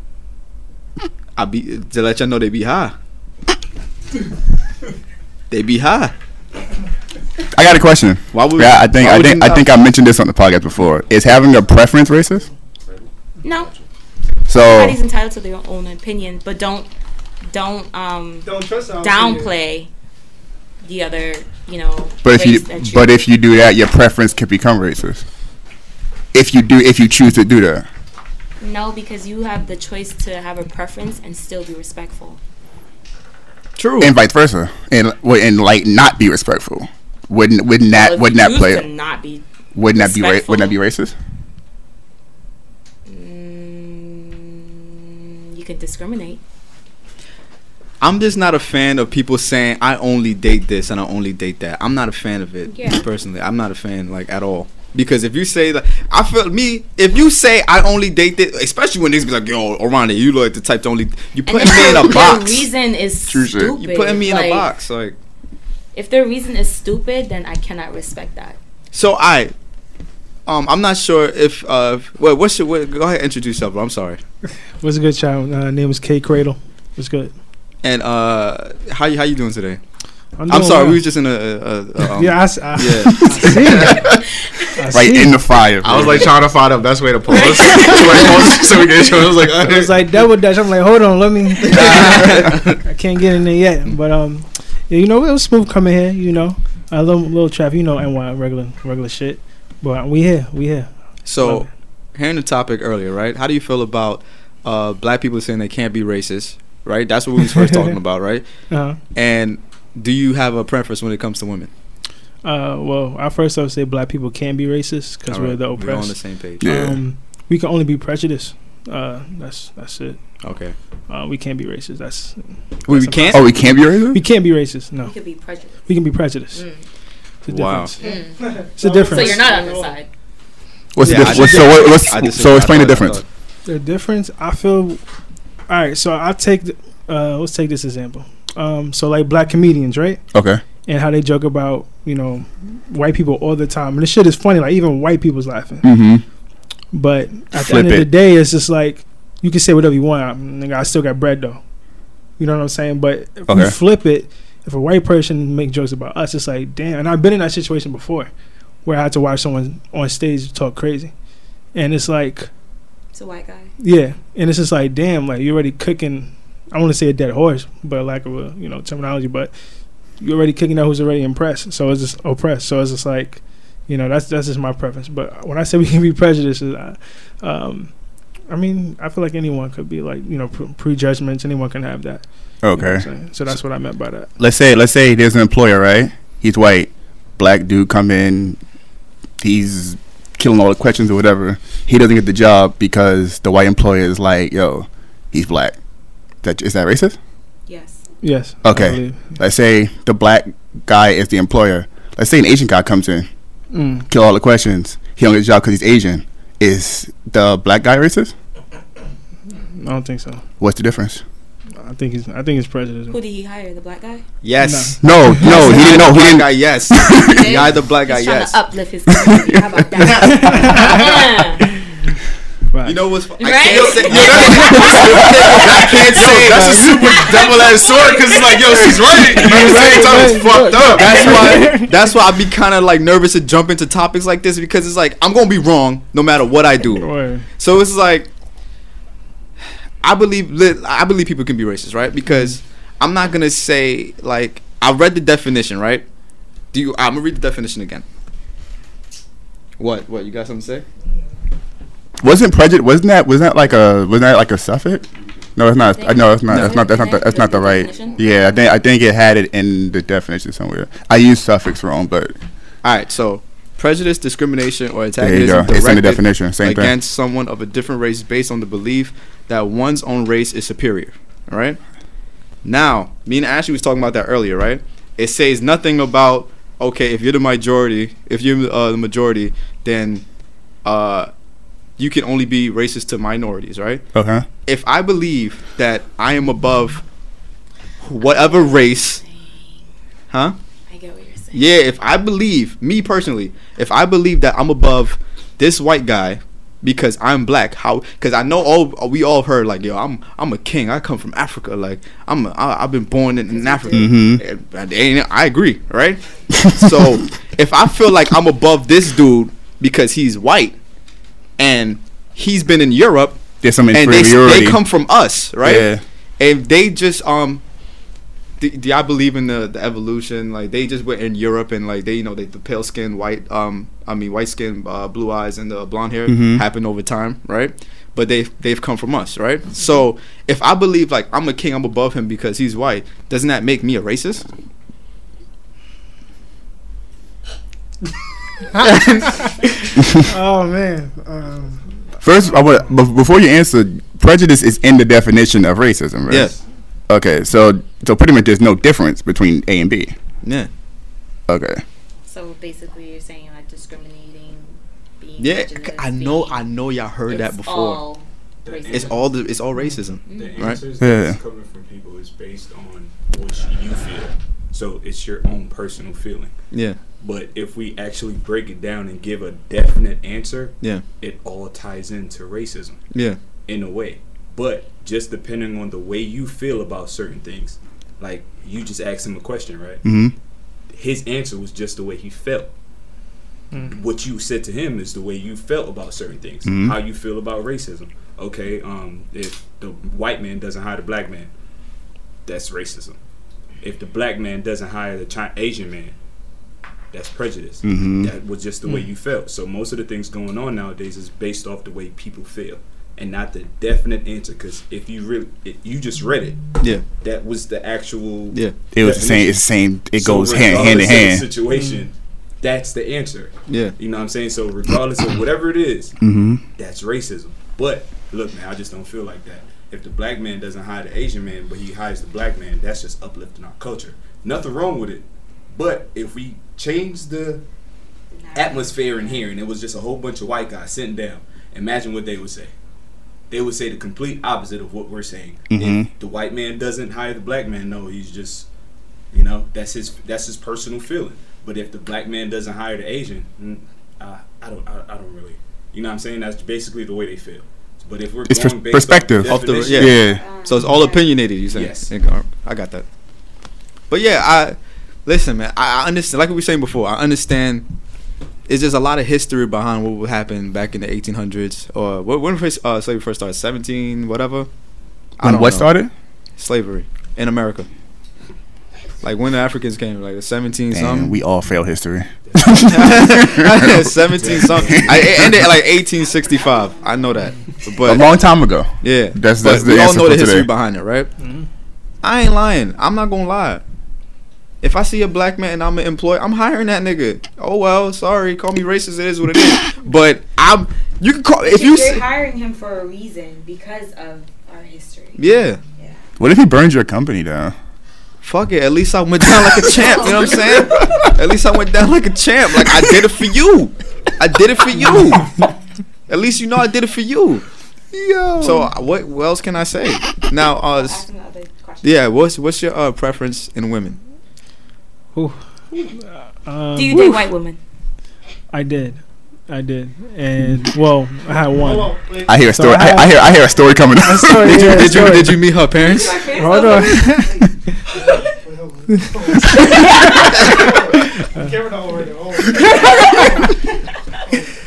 I be to let y'all know they be high. they be high. I got a question. Why would Yeah, I think why I would think I think I mentioned this on the podcast before. Is having a preference racist? No. So Everybody's entitled to their own opinion, but don't don't um Don't trust our downplay the other you know. But if you race that but if you do that, your preference can become racist. If you do, if you choose to do that, no, because you have the choice to have a preference and still be respectful. True. and vice versa, and and like not be respectful, wouldn't wouldn't Well, that if wouldn't that play? to not be Wouldn't that be ra- wouldn't that be racist? mm, you can discriminate. I'm just not a fan of people saying I only date this and I only date that. I'm not a fan of it Yeah. personally. I'm not a fan like at all. Because if you say that, I feel me. If you say I only date this, especially when niggas be like, "Yo, Orlando, you look like the type to only," you And putting me in a box. Their reason is True shit. stupid. You putting me in a box, like. If their reason is stupid, then I cannot respect that. So I, um, I'm not sure if uh, what what's your what, go ahead and introduce yourself. Bro. I'm sorry. What's a good child? Uh, name is K Cradle. What's good? And uh, how you how you doing today? I'm sorry, well. we was just in a, a, a um, yeah, I, s- I- yeah. I see it. I Right see in the fire. I was like trying to find the best way to pause. so we get show. I was like, It was like double dash. I'm like, hold on, let me. I can't get in there yet, but um, yeah, you know, it was smooth coming here. You know, a little little traffic. You know, NY regular regular shit. But we here, we here. So, hearing the topic earlier, right? How do you feel about uh, black people saying they can't be racist? Right, that's what we was first talking about, right? Uh, And do you have a preference when it comes to women? uh, well, I first I would say black people can be racist because All we're right, the We're on the oppressed. same page. Yeah. Um, we can only be prejudiced. Uh, that's that's it. Okay. Uh, we can't be racist. That's We, we can't. oh, we can't be racist. we can't be racist. No, You could be prejudiced. we can be prejudiced. Mm. It's a Wow. difference. Mm. It's a difference. So you're not on the side. What's Yeah, the difference? So what, what's, so explain the difference. The difference, I feel. All right, so I take. The, uh, let's take this example. Um, so like black comedians, right? Okay. And how they joke about you know white people all the time, and this shit is funny. Like even white people's laughing. Mm-hmm. But at the Flip end of the day, it's just like you can say whatever you want. I, I still got bread though. You know what I'm saying? But if Okay. you flip it, if a white person make jokes about us, it's like damn. And I've been in that situation before, where I had to watch someone on stage talk crazy, and it's like It's a white guy. yeah, and it's just like damn, like you're already cooking. I want to say a dead horse, but lack of a you know terminology, but you're already kicking out who's already impressed. So it's just oppressed. So it's just like, you know, that's that's just my preference. But when I say we can be prejudiced, I, um, I mean, I feel like anyone could be like you know pre- prejudgments. Anyone can have that. You know Okay. So that's what I meant by that. let's say let's say there's an employer, right? He's white, black dude come in, he's killing all the questions or whatever. He doesn't get the job because the white employer is like, yo, he's black. That is that racist? Yes. Yes. Okay. Let's say the black guy is the employer. Let's say an Asian guy comes in, Mm. kill all the questions. He don't get a job because he's Asian. Is the black guy racist? I don't think so. What's the difference? I think he's. I think it's prejudice. Who did he hire? The black guy? Yes. No, no, he didn't know. He Black didn't. guy, yes. did? Guy, the black guy, He's trying yes. to uplift his community. How about that? Right. You know what's? I Right? can't say. I can't Yo, say. that's a super double edged sword because it's like, yo, she's right. But at the same time, it's fucked up. That's why. That's why I be kind of like nervous to jump into topics like this because it's like I'm gonna be wrong no matter what I do. Word. So it's like I believe I believe people can be racist, right? Because mm-hmm. I'm not gonna say like I read the definition, right? Do you? I'm gonna read the definition again. What? What? You got something to say? Wasn't prejudice? Wasn't that? Wasn't that like a? Wasn't that like a suffix? No, it's not. I know it's not. No. That's not. That's not. The, that's not the right. Yeah, I think. I think it had it in the definition somewhere. I used suffix wrong, but All right. So prejudice, discrimination, or there you antagonism. It's in the directed definition. Same thing. against someone of a different race based on the belief that one's own race is superior. All right. Now, me and Ashley was talking about that earlier, right? It says nothing about okay if you're the majority, if you're uh, the majority, then uh, you can only be racist to minorities, right? Okay. If I believe that I am above whatever race, huh? I get what you're saying. Yeah, if I believe, me personally, if I believe that I'm above this white guy because I'm black, how? Because I know all we all heard like, yo, I'm I'm a king. I come from Africa. Like I'm a, I, I've been born in, in Africa. Mhm. And- and I agree, right? so if I feel like I'm above this dude because he's white and he's been in Europe There's some and they inferiority. they come from us, right? Yeah. if they just um do, do I believe in the, the evolution like they just went in Europe and like they you know they the pale skin white um I mean white skin uh, blue eyes and the blonde hair Mhm. happened over time right but they they've come from us right so if I believe like I'm a king I'm above him because he's white doesn't that make me a racist Oh man. Um, First, I want before you answer, prejudice is in the definition of racism, right? Yes. Okay, so so pretty much there's no difference between A and B. yeah Okay. So basically, you're saying like discriminating, being yeah I know I know y'all heard it's that before all The racism. it's all the it's all racism The Right. answers Yeah. that's coming from people is based on what you feel. So it's your own personal feeling. yeah But if we actually break it down and give a definite answer, yeah it all ties into racism yeah in a way. But just depending on the way you feel about certain things, like you just asked him a question, right? Mm-hmm. His answer was just the way he felt. What you said to him is the way you felt about certain things. Mhm. How you feel about racism. Okay, um, if the white man doesn't hire the black man, that's racism. If the black man doesn't hire the Chi- Asian man, that's prejudice. Mhm. That was just the way you felt. So most of the things going on nowadays is based off the way people feel, and not the definite answer. Because if you really, it, you just read it, yeah that was the actual. yeah It was the same. It's the same. It So goes hand hand in regardless of the hand. Situation, that's the answer. yeah You know what I'm saying? So regardless of whatever it is, hmm that's racism. But look, man, I just don't feel like that. If the black man doesn't hire the Asian man, but he hires the black man, that's just uplifting our culture. Nothing wrong with it. But if we change the atmosphere in here and it was just a whole bunch of white guys sitting down, imagine what they would say. They would say the complete opposite of what we're saying. Mhm. If the white man doesn't hire the black man, no, he's just, you know, that's his that's his personal feeling. But if the black man doesn't hire the Asian, mm, uh, I don't, I, I don't really, you know, what I'm saying that's basically the way they feel. But if we're It's going pers- based perspective. off Off the- yeah. Yeah. So it's all opinionated. You say Yes. I got that. But yeah, I listen, man. I, I understand. Like we were saying before, I understand. It's just a lot of history behind what would happen back in the 1800s or when when first, uh, slavery first started, 17 whatever. I When don't what know. started? Slavery in America. Like when the Africans came, like the 17 Damn, something. we all fail history. 17 something. I it ended at like 1865. I know that. But a long time ago. yeah, That's- that's the we all know for the history today. behind it, right? Mhm. I ain't lying. I'm not gonna lie. If I see a black man and I'm an employee, I'm hiring that nigga. Oh well, sorry, call me racist. It is what it is. But I'm. You can call if you. You're hiring him for a reason because of our history. Yeah. Yeah. What if he burns your company down? Fuck it. At least I went down like a champ. You know what I'm saying? At least I went down like a champ. Like I did it for you. I did it for you. At least you know I did it for you. Yo. So uh, what, what else can I say? Now, uh, s- Ask him the other question. yeah. What's what's your uh, preference in women? Um, Do you date white women? I did. I did. And well, I had one. I hear a So story. I I, have- I hear. I hear a story coming up. story, Did you yeah, did you did you meet her parents? Hold on.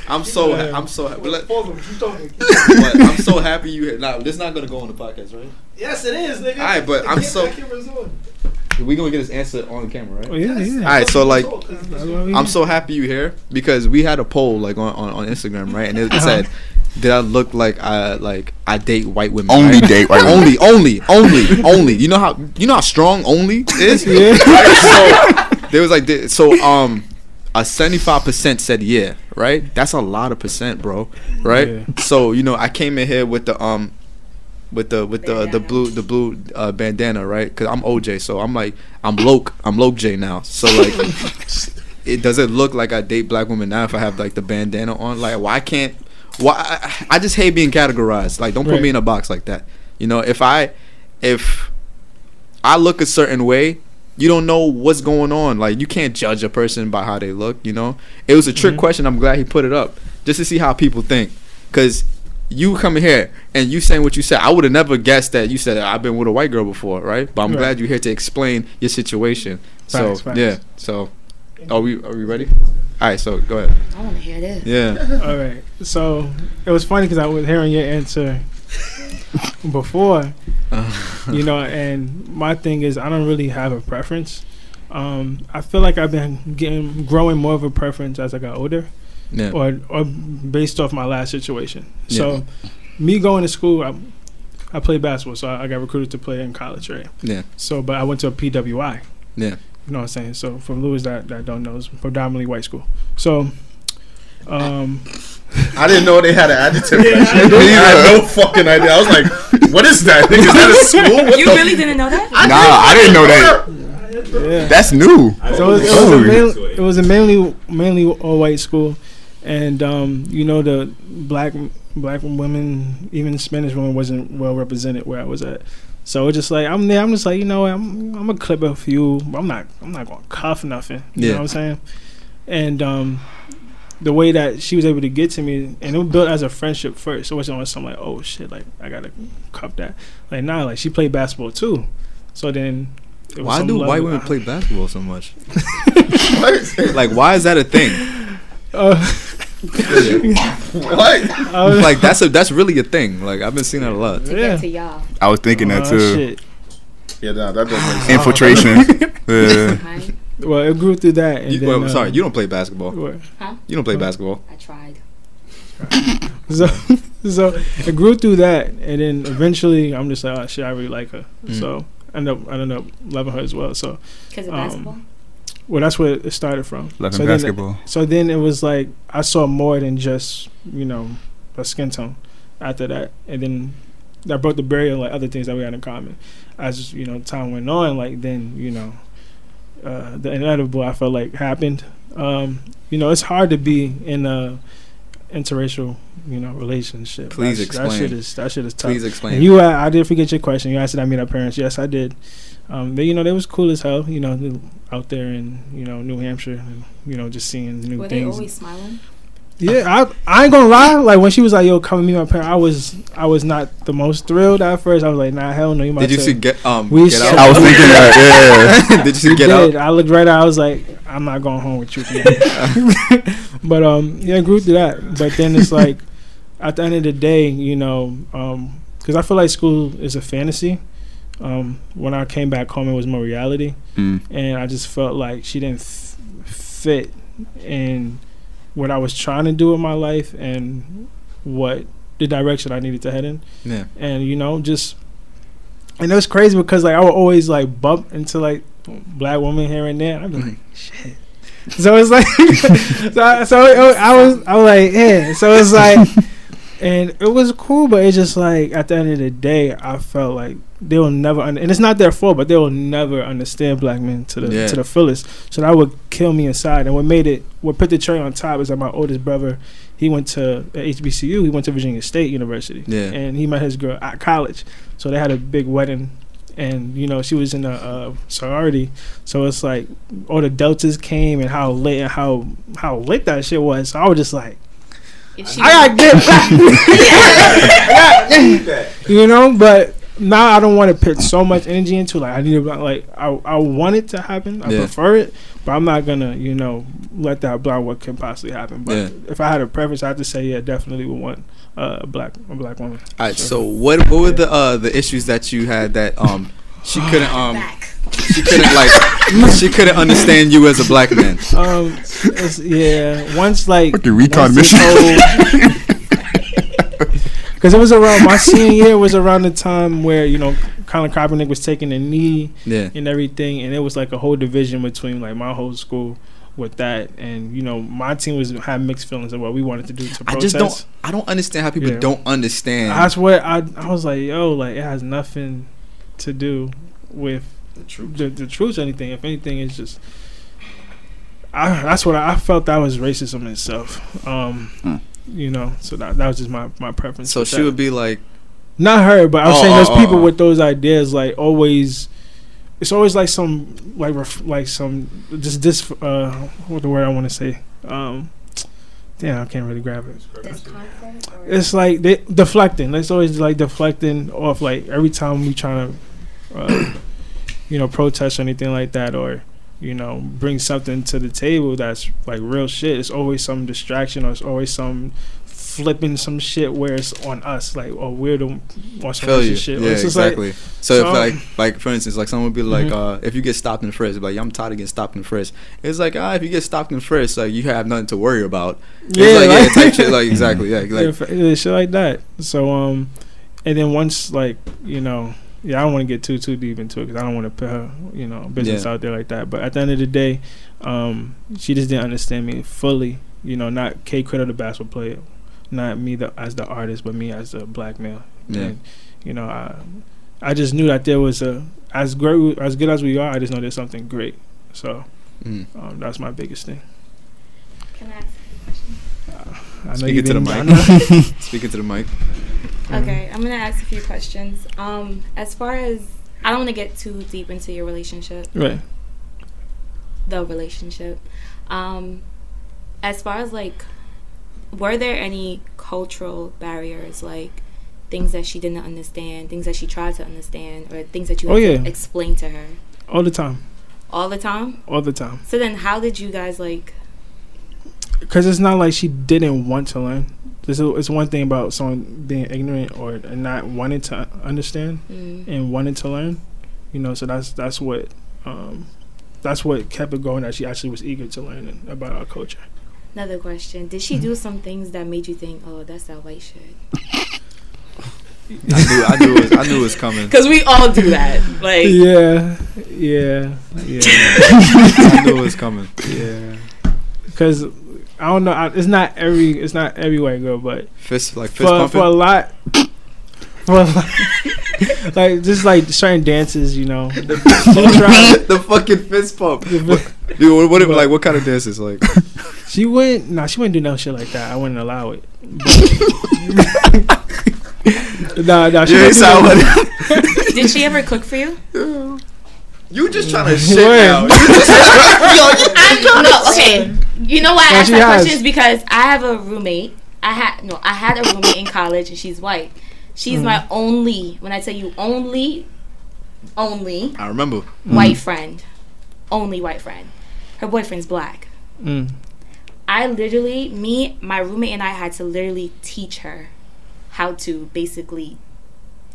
I'm so I'm so happy. Let- But I'm so happy you. Nah, this not gonna go on the podcast, right? Yes, it is, nigga. All right, but I'm so. We gonna get this answer on camera, right? Oh, yeah, yeah. All right, so like, That's what we I'm so happy you here because we had a poll like on, on, on Instagram, right? And it said, "Did I look like I like I date white women?" Only right? date white women. only, only, only, only. You know how you know how strong only is. Yeah. so there was like thi- so um a 75% said yeah right that's a lot of percent bro right Yeah. so you know i came in here with the um with the with the the blue the blue uh, bandana right because i'm oj so i'm like i'm loke i'm loke j now so like it does it look like i date black women now if i have like the bandana on like why can't why I, I just hate being categorized like don't put Right. me in a box like that you know if i if I look a certain way, you don't know what's going on. Like you can't judge a person by how they look. You know, it was a trick Mhm. question. I'm glad he put it up just to see how people think. Cause you coming here and you saying what you said, I would have never guessed that you said I've been with a white girl before, right? But I'm Right. glad you're here to explain your situation. so Facts, facts. yeah, so are we are we ready? All right, so go ahead. I want to hear this. Yeah, All right. So it was funny because I was hearing your answer before, you know, and my thing is I don't really have a preference. Um, I feel like I've been getting growing more of a preference as I got older, yeah, or or based off my last situation. Yeah. So, me going to school, I, I played basketball, so I, I got recruited to play in college, right? yeah, So, but I went to a PWI. yeah. You know what I'm saying? So from Lewis that that don't know, it's predominantly white school. So, um, I didn't know they had an adjective. Yeah, for that shit. I had no fucking idea. I was like, "What is that? Is that a school?" What You the really didn't know that? Nah, I didn't know that. yeah. That's new. So it was, it, was a yeah. it was a mainly mainly all white school, and um, you know the black black women, even Spanish women, wasn't well represented where I was at. So it's just like I'm there. I'm just like you know I'm I'm a clip a few. but I'm not I'm not gonna cuff nothing. You Yeah. know what I'm saying? And um, the way that she was able to get to me, and it was built as a friendship first. It wasn't like something like oh shit, like I gotta cuff that. Like nah, like she played basketball too. So then. Why do white women play basketball so much? Like, why is that a thing? Uh, what? I was- Like, that's a that's really a thing. Like, I've been seeing that a lot. To Yeah. get to y'all. I was thinking that Oh, too. shit. Yeah, nah, that doesn't make sense. Infiltration. yeah. Well, it grew through that. And You, then, well, uh, sorry, you don't play basketball. what? You don't play Huh? basketball. I tried. So, so it grew through that, and then eventually, I'm just like, oh shit, I really like her. Mm. So I end up, I ended up loving her as well. So, Because of Um, basketball? Well, that's where it started from. Loving so Then, basketball. so then it was like I saw more than just you know a skin tone. After that, and then that broke the barrier, like other things that we had in common. As you know, time went on, like then you know, uh, the inevitable I felt like happened. Um, you know, it's hard to be in a interracial, you know, relationship. Please That's- That explain. shit is that shit is tough. Please explain. And you, uh, I did forget your question. You asked did I meet our parents? Yes, I did. Um, they, you know, they was cool as hell. You know, out there in you know New Hampshire, and, you know, just seeing new Were they things. always smiling? Yeah, I I ain't gonna lie. Like when she was like, "Yo, come meet my parents," I was I was not the most thrilled at first. I was like, "Nah, hell no." You might Did you see Get um We Get Out? I was thinking that. Yeah. Did you see We Get did. Out? I looked right out. I was like, I'm not going home with you. but um, yeah, I grew through that. But then it's like, at the end of the day, you know, um, because I feel like school is a fantasy. Um, when I came back home, it was more reality, Mm. and I just felt like she didn't f- fit in what I was trying to do in my life and what the direction I needed to head in Yeah. and you know just and it was crazy because like I would always like bump into like black women here and there. And I'd be like, shit. So it's like, so, so it, I was I was like, yeah. So it's like, and it was cool, but it's just like at the end of the day, I felt like they will never, un- and it's not their fault, but they will never understand black men to the Yeah. to the fullest. So that would kill me inside. And what made it, what put the cherry on top is that my oldest brother, he went to HBCU, he went to Virginia State University, Yeah. and he met his girl at college. So they had a big wedding, and you know she was in a uh, sorority. So it's like all the deltas came and how lit and how how lit that shit was. So I was just like, If she I gotta get back. you know, but now I don't want to put so much energy into like I need to like I I want it to happen. I Yeah. prefer it, but I'm not gonna you know let that block what can possibly happen. But Yeah. if I had a preference, I have to say yeah, definitely would want uh, a black a black woman. All right. So what what were the uh the issues that you had that um she couldn't um back. She couldn't like she couldn't understand you as a black man. Um, yeah. Once like Fucking recon mission. Because it was around my senior year was around the time where you know Colin Kaepernick was taking a knee Yeah. and everything, and it was like a whole division between like my whole school with that, and you know my team was had mixed feelings of what we wanted to do to I just don't I don't understand how people Yeah. don't understand. That's what I I was like, yo, like it has nothing to do with The truth. the, the truth anything. If anything, it's just. I, that's what I, I felt. That was racism itself. Um, Hmm. you know, so that that was just my my preference. so she that. would be like not her, but I was Oh, saying oh, those oh, people oh. with those ideas, like always. It's always like some like ref, like some just this uh what the word I want to say um damn I can't really grab it. It's like they deflecting. It's always like deflecting off. Like every time we trying to, uh, you know, protest or anything like that, or you know, bring something to the table that's like real shit. It's always some distraction, or it's always some flipping some shit where it's on us. Like, oh, we're the on some feel you. shit. Yeah, it's just like- exactly. so, so- if like like for instance, like someone would be like, Mhm. uh, if you get stopped in frisk, like I'm tired of getting stopped in frisk. It's like ah, if you get stopped in frisk, like you have nothing to worry about. It's Yeah, like, like- yeah, type shit. Like exactly, yeah, yeah, like yeah, shit like that. So um, and then once like you know, yeah, I don't want to get too too deep into it because I don't want to put her you know business Yeah. out there like that. But at the end of the day, um, she just didn't understand me fully. You know, not K Critto the basketball player, not me the, as the artist, but me as a black male. Yeah. And, you know, I I just knew that there was a as great as good as we are. I just know there's something great. So mm. um, that's my biggest thing. Can I ask a question? I know Speak it to the mic. I know- speaking to the mic. Okay, I'm gonna ask a few questions. Um, as far as I don't want to get too deep into your relationship, right. the relationship. Um, as far as like, were there any cultural barriers, like things that she didn't understand, things that she tried to understand, or things that you Oh, had yeah. to explain to her All the time. all the time? All the time. So then, how did you guys like? because it's not like she didn't want to learn. It's, it's one thing about someone being ignorant or not wanting to understand Mm, and wanting to learn, you know. So that's that's what um, that's what kept it going. That she actually was eager to learn about our culture. another question: Did she do some things that made you think, "Oh, that's that white shit"? I knew, I knew, it was, I knew it was coming. Because we all do that. Like, Yeah, yeah, yeah, I knew it was coming. yeah. Because I don't know. I, it's not every it's not every white girl, but Fist like fist for, for a lot for a lot, like just like certain dances, you know. She tried. the fucking fist pump. The- Dude, what, what, like what kind of dances? Like She went. Nah, she wouldn't do no shit like that. I wouldn't allow it. But- nah, nah. She Yeah, wouldn't it's do how that. Did she ever cook for you? You just trying to shit Word. now. I'm, no, okay. You know why I No, asked that has. question is because I have a roommate. I had no, I had a roommate in college, and she's white. She's my only. When I tell you only, only I remember. white friend, only white friend. Her boyfriend's black. Mm. I literally, me, my roommate, and I had to literally teach her how to basically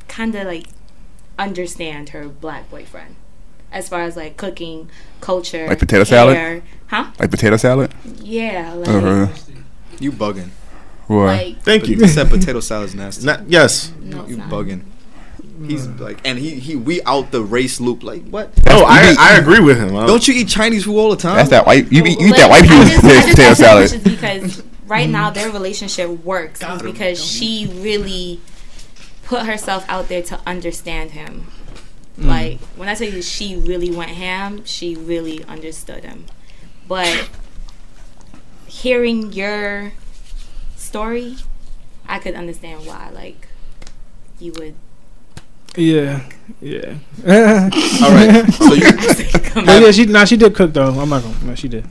kind of like understand her black boyfriend as far as like cooking, culture, Like potato salad? hair. huh? Like potato salad. Yeah, like, Uh-huh. You bugging. What? like Thank you. You said potato salad's nasty. Not, yes. no, you bugging. He's like, and he he we out the race loop. Like what? No, you I eat- I agree with him. I Don't you eat Chinese food all the time? That's that white. You eat, you eat Like, that white I people's just- I just potato salad. because right now their relationship works because she really put herself out there to understand him. Like when I tell you she really went ham, she really understood him. But hearing your story, I could understand why. Like you would. Yeah, yeah. All right. So you Come But on. yeah, she. Nah, she did cook though. I'm not gonna. No, she did.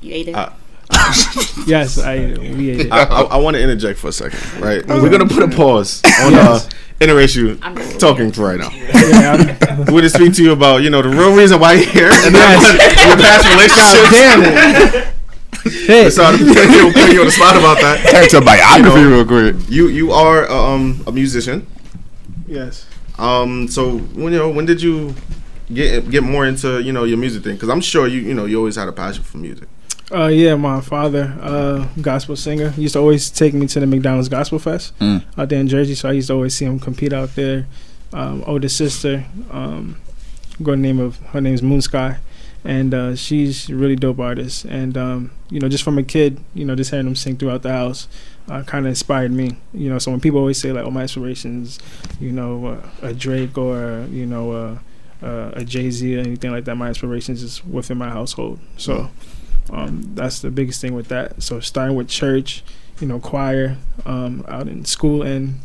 You ate it. Uh, Yes, I. We ate it. I, I, I want to interject for a second, right? We're gonna put a pause on uh, interracial I'm talking for right now. Yeah, We're gonna speak to you about you know the real reason why you're here and Yes. your past relationships. damn it. Shit. Sorry to put you, put you on the spot about that. Turn to a biography You know, real quick. You you are um a musician. Yes. Um, so when you know when did you get get more into you know your music thing? Because I'm sure you you know you always had a passion for music. Uh, yeah, my father, uh, gospel singer, used to always take me to the McDonald's Gospel Fest Mm. out there in Jersey. So I used to always see him compete out there. Um, older sister, um, go name of her name's Moon Sky, and uh, she's a really dope artist. And um, you know, just from a kid, you know, just hearing them sing throughout the house, uh, kind of inspired me. You know, so when people always say like, "Oh, my inspirations," you know, uh, a Drake or you know, uh, uh, a Jay Z or anything like that, my inspirations is within my household. So. Um, that's the biggest thing with that. So starting with church, you know, choir, um, out in school and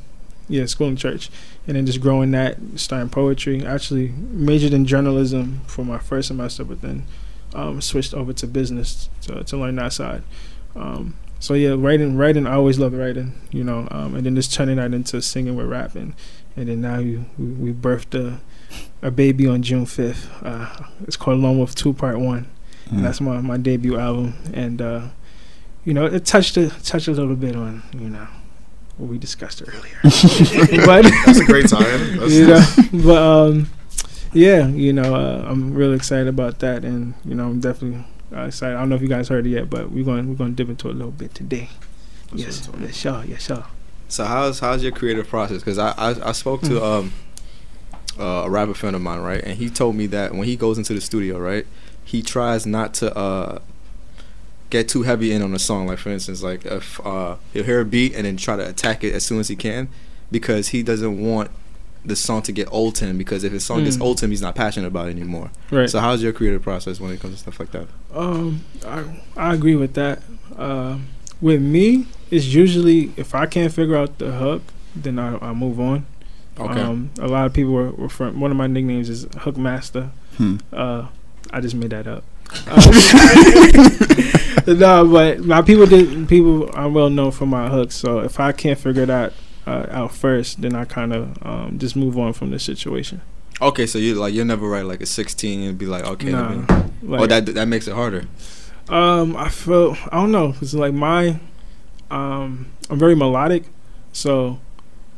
yeah, school and church, and then just growing that, starting poetry. Actually majored in journalism for my first semester, but then um, switched over to business to, to learn that side. Um, so yeah, writing, writing. I always loved writing, you know, um, and then just turning that into singing with rapping, and then now you, we, we birthed a, a baby on June fifth. Uh, it's called Lone Wolf Two Part One. And that's my, my debut album, and uh, you know it touched a touched a little bit on you know what we discussed earlier, but That's a great time. That's, you know, but um, yeah, you know uh, I'm really excited about that, and you know I'm definitely uh, excited. I don't know if you guys heard it yet, but we're going we're going to dip into it a little bit today. That's yes, what I'm yes, sure, yes, sure. So how's how's your creative process? Because I, I I spoke to um uh, a rapper friend of mine, right, and he told me that when he goes into the studio, right, he tries not to uh get too heavy in on a song. Like for instance, like if uh he'll hear a beat and then try to attack it as soon as he can, because he doesn't want the song to get old to him. Because if his song gets Mm. old to him, he's not passionate about it anymore. Right. So how's your creative process when it comes to stuff like that? Um, I I agree with that. Uh, with me, it's usually if I can't figure out the hook, then I I move on. Okay. Um, a lot of people were, were from one of my nicknames is Hook Master. Hmm. Uh, I just made that up. Uh, no, but my people did. People I'm well known for my hooks. So if I can't figure that uh, out first, then I kind of um, just move on from the situation. Okay, so you like you'll never write like a 16 and be like, okay, Nah, like- oh that that makes it harder. Um, I feel I don't know. It's like my, um, I'm very melodic, so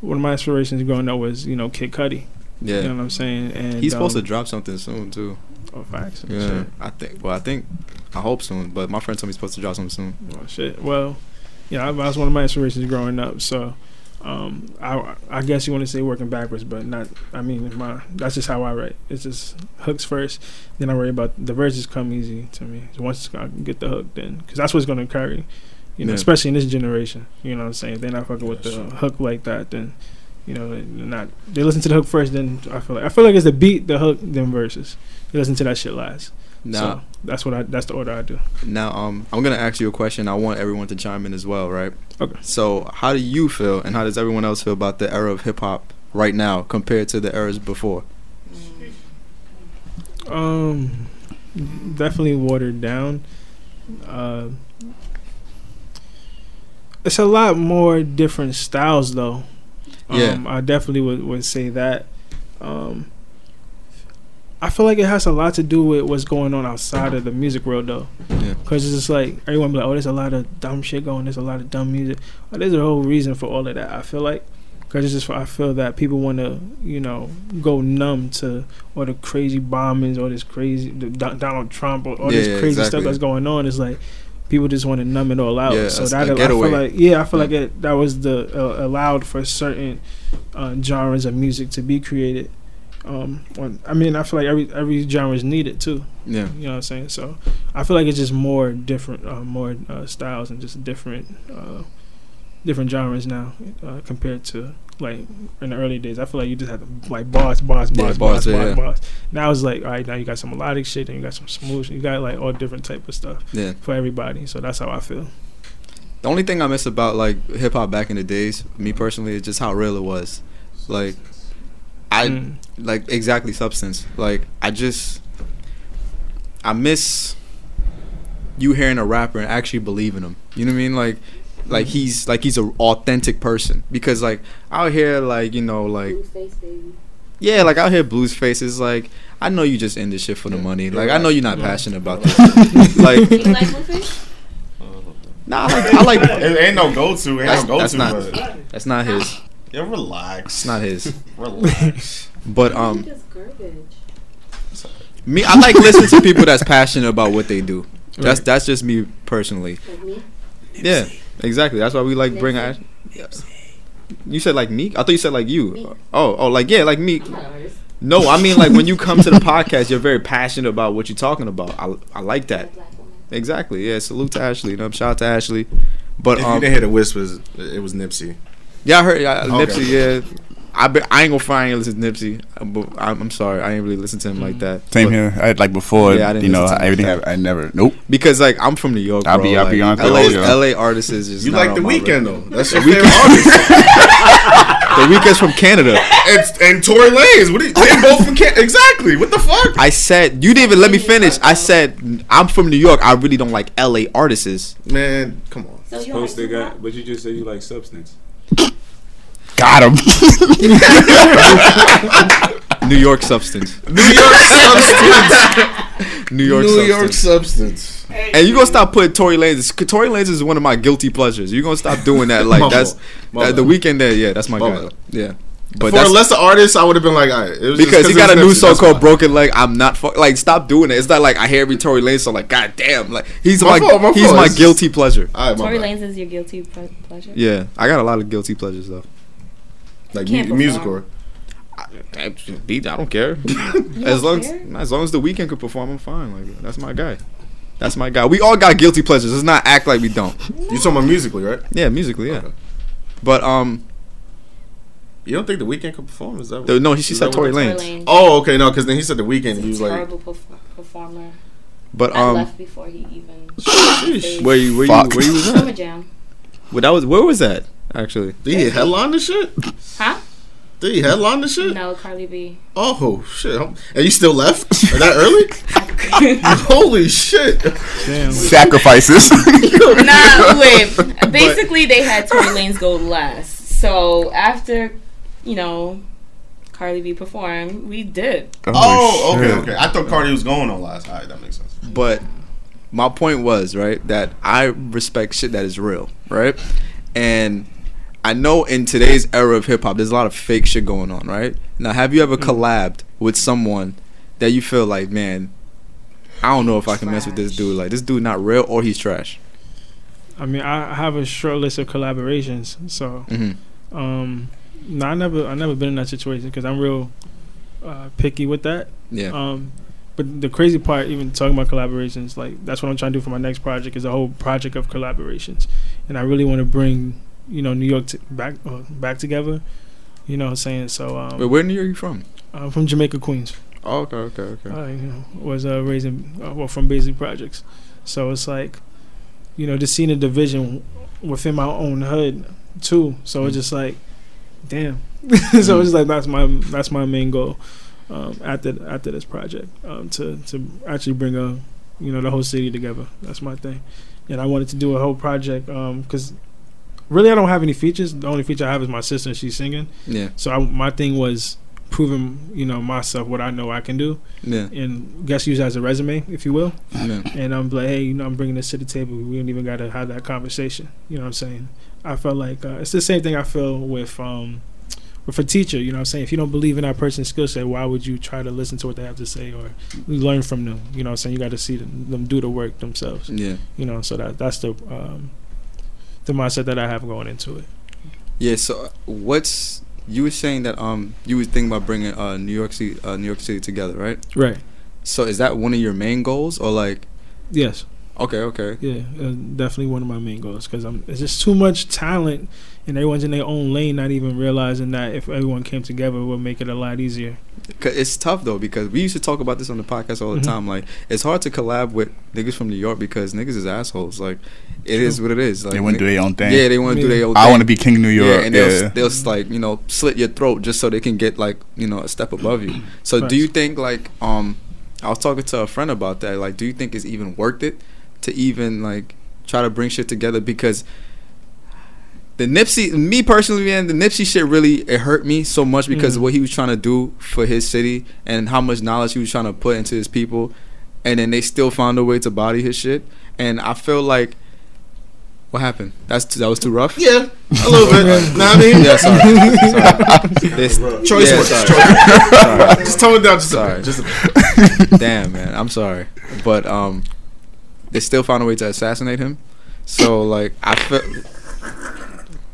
one of my inspirations growing up was you know Kid Cudi. Yeah. You know what I'm saying? And He's supposed to um, drop something soon too. Oh, facts. Yeah, Shit. I think. Well, I think. I hope soon. But my friend told me he's supposed to drop something soon. Oh shit. Well, yeah, that was one of my inspirations growing up. So, um, I I guess you want to say working backwards, but not. I mean, my that's just how I write. It's just hooks first, then I worry about the verses. Come easy to me. Once I get the hook, then because that's what's gonna carry. You know, Yeah. especially in this generation. You know what I'm saying? If they're not fucking with the hook like that, then You know, not they listen to the hook first, then I feel like I feel like it's the beat, the hook, then verses. They listen to that shit last. Now, So that's what I that's the order I do. now, um, I'm gonna ask you a question. I want everyone to chime in as well, right? Okay. So, how do you feel, and how does everyone else feel about the era of hip hop right now compared to the eras before? Um, definitely watered down. Uh, it's a lot more different styles though. Yeah. Um, I definitely would, would say that. Um, I feel like it has a lot to do with what's going on outside of the music world though. Yeah. Cause it's just like everyone be like, oh, there's a lot of dumb shit going. There's a lot of dumb music. Well, there's a whole reason for all of that. I feel like, cause it's just I feel that people want to, you know, go numb to all the crazy bombings, all this crazy Donald Trump, or all Yeah, this yeah, crazy stuff that's going on. It's like people just want to numb it all out. Yeah, so that I feel like, yeah, I feel Yeah. like it, that was the uh, allowed for certain uh, genres of music to be created. Um, when, I mean, I feel like every every genre is needed too. Yeah. You know what I'm saying? So I feel like it's just more different, uh, more uh, styles and just different, uh, different genres now uh, compared to like in the early days. I feel like you just had to, like boss, boss, Yeah, boss, boss, yeah, yeah. bars. Now it's like all right, now you got some melodic shit and you got some smooth. You got like all different type of stuff Yeah. for everybody. So that's how I feel. The only thing I miss about like hip hop back in the days, me personally, is just how real it was. Like, I Mm. like exactly substance. Like, I just I miss you hearing a rapper and actually believing him. You know what I mean? Like, like he's like he's an authentic person because like out here like you know like face baby. yeah like out here blues faces like I know you just in this shit for the money. Like I know you're not passionate about this. like You like Blueface? nah, I like, I like It ain't no go to. Ain't That's- no go that's not- But that's not his. yeah, relax. It's not his. Relax. But um. Me, I like listening to people that's passionate about what they do. That's that's just me personally. Like me? Yeah, exactly. That's why we like bring. Ash- you said like me. I thought you said like you. Me. Oh, oh, like yeah, like me. I'm not an artist. No, I mean like when you come to the podcast, you're very passionate about what you're talking about. I I like that. Exactly. Yeah. Salute to Ashley. You know, shout out to Ashley. But If you um, didn't hear the whispers, it was Nipsey. yeah, I heard yeah, Okay. Nipsey. Yeah. I, be, I ain't gonna find I ain't listen to Nipsey, but I'm, I'm sorry, I ain't really listen to him like mm. that. Same But- here. I like before. Yeah, I didn't you know, to everything. that. I, I never. Nope. because like I'm from New York. I'll bro. be- I'll be like, honest with LA. LA artists is just You not like on the Weeknd though? That's your The favorite artist. The Weeknd's from Canada. and, and Tory Lanez. What? Are you, they both from Canada. Exactly. What the fuck? I said you didn't even let me finish. I said I'm from New York. I really don't like LA artists. Man, come on. So you Supposed to like got, but you just said you like substance. Got him. New York substance. New York substance. New York New substance. York substance. and you gonna stop putting Tory Lanez. Tory Lanez is one of my guilty pleasures. You are gonna stop doing that? Like that's that, the Weeknd. There, yeah, that's my My guy. Yeah, but For a lesser artist, I would have been like, all right. It was because he got a new Nipsey, song that's called "Broken Leg." I'm not fu- like stop doing it. It's not like I hear every Tory Lanez song. Like, god damn, like he's My my, fault, my he's fault. my It's- guilty pleasure. All right, my Tory bad. Lanez is your guilty ple- pleasure? Yeah, I got a lot of guilty pleasures though. Like Can't mu- music perform. or I, beat, I don't care. As don't long care? as as long as the Weeknd could perform, I'm fine. Like that's my guy. That's my guy. We all got guilty pleasures. Let's not act like we don't. you talking about musically, right? Yeah, musically, yeah. Okay. But um, You don't think the Weeknd could perform? Is that the- no, he she Is said that Tory what- Tory Lanez. Lanez. Oh, okay, no, because then he said the Weeknd. He was a like, terrible perf- performer. But I um, left before he even. Where you where you where you was Summer at? Jam. Well, that was where was that actually? did he headline the shit? Huh? Did he headline the shit? No, Cardi B. Oh shit! And you still left? Is that early? Holy shit! Damn. Sacrifices. nah, wait. Basically, they had Tory Lanez go last. So after, you know, Cardi B performed, we did. Oh, oh okay, okay. I thought Cardi was going on last. All right, that makes sense. But my point was right that I respect shit that is real, right? And I know in today's era of hip hop, there's a lot of fake shit going on, right? Now, have you ever collabed with someone that you feel like, man, I don't know if I can mess with this dude. Like this dude not real or he's trash. I mean, I have a short list of collaborations. So, hmm um, no, I never, I never been in that situation because I'm real uh, picky with that. Yeah. Um, but the crazy part, even talking about collaborations, like that's what I'm trying to do for my next project is a whole project of collaborations, and I really want to bring you know New York t- back uh, back together. You know what I'm saying? So um, But where in New York are you from? I'm from Jamaica, Queens. Oh, okay, okay, okay. I you know, was uh, raised in, uh, well, from Baisley Projects. So it's like, you know, just seeing a division within my own hood too. So it's just like, damn. so it's like that's my that's my main goal um, after after this project um, to to actually bring a you know the whole city together. That's my thing, and I wanted to do a whole project because really I don't have any features. The only feature I have is my sister. and She's singing. Yeah, So I, my thing was proving you know myself what I know I can do yeah, and guess use as a resume, if you will. yeah. And I'm like, hey, you know, I'm bringing this to the table. We don't even got to have that conversation. You know what I'm saying? I felt like uh, it's the same thing I feel with um with a teacher. You know what I'm saying? If you don't believe in that person's skill set, why would you try to listen to what they have to say or learn from them? You know what I'm saying? You got to see them, them do the work themselves. yeah. You know, so that that's the um the mindset that I have going into it. Yeah. So, uh, what's you were saying that um you was thinking about bringing uh New York City uh New York City together, right? Right. So is that one of your main goals or like? Yes. Okay, okay. Yeah, uh, definitely one of my main goals because I'm. It's just too much talent, and everyone's in their own lane, not even realizing that if everyone came together, it would make it a lot easier. 'Cause it's tough though because we used to talk about this on the podcast all the Mhm. time. Like it's hard to collab with niggas from New York because niggas is assholes. Like it is what it is. Like, they want to do their own thing. Yeah, they want to do their own. Thing. I want to be king of New Yeah, York. and Yeah, they'll they'll s- like you know slit your throat just so they can get like you know a step above you. So do you think like um I was talking to a friend about that. Like, do you think it's even worth it to even like try to bring shit together because the Nipsey, me personally, man, the Nipsey shit really it hurt me so much because Mhm. of what he was trying to do for his city and how much knowledge he was trying to put into his people, and then they still found a way to body his shit. And I feel like, what happened? That's too, that was too rough. Yeah, a little bit. know what I mean? Yeah, sorry. sorry. This- Choice yeah, sorry. Sorry. Just tone it down just a Sorry. bit. Just a bit. Damn, man, I'm sorry, but um, they still found a way to assassinate him. So like, I feel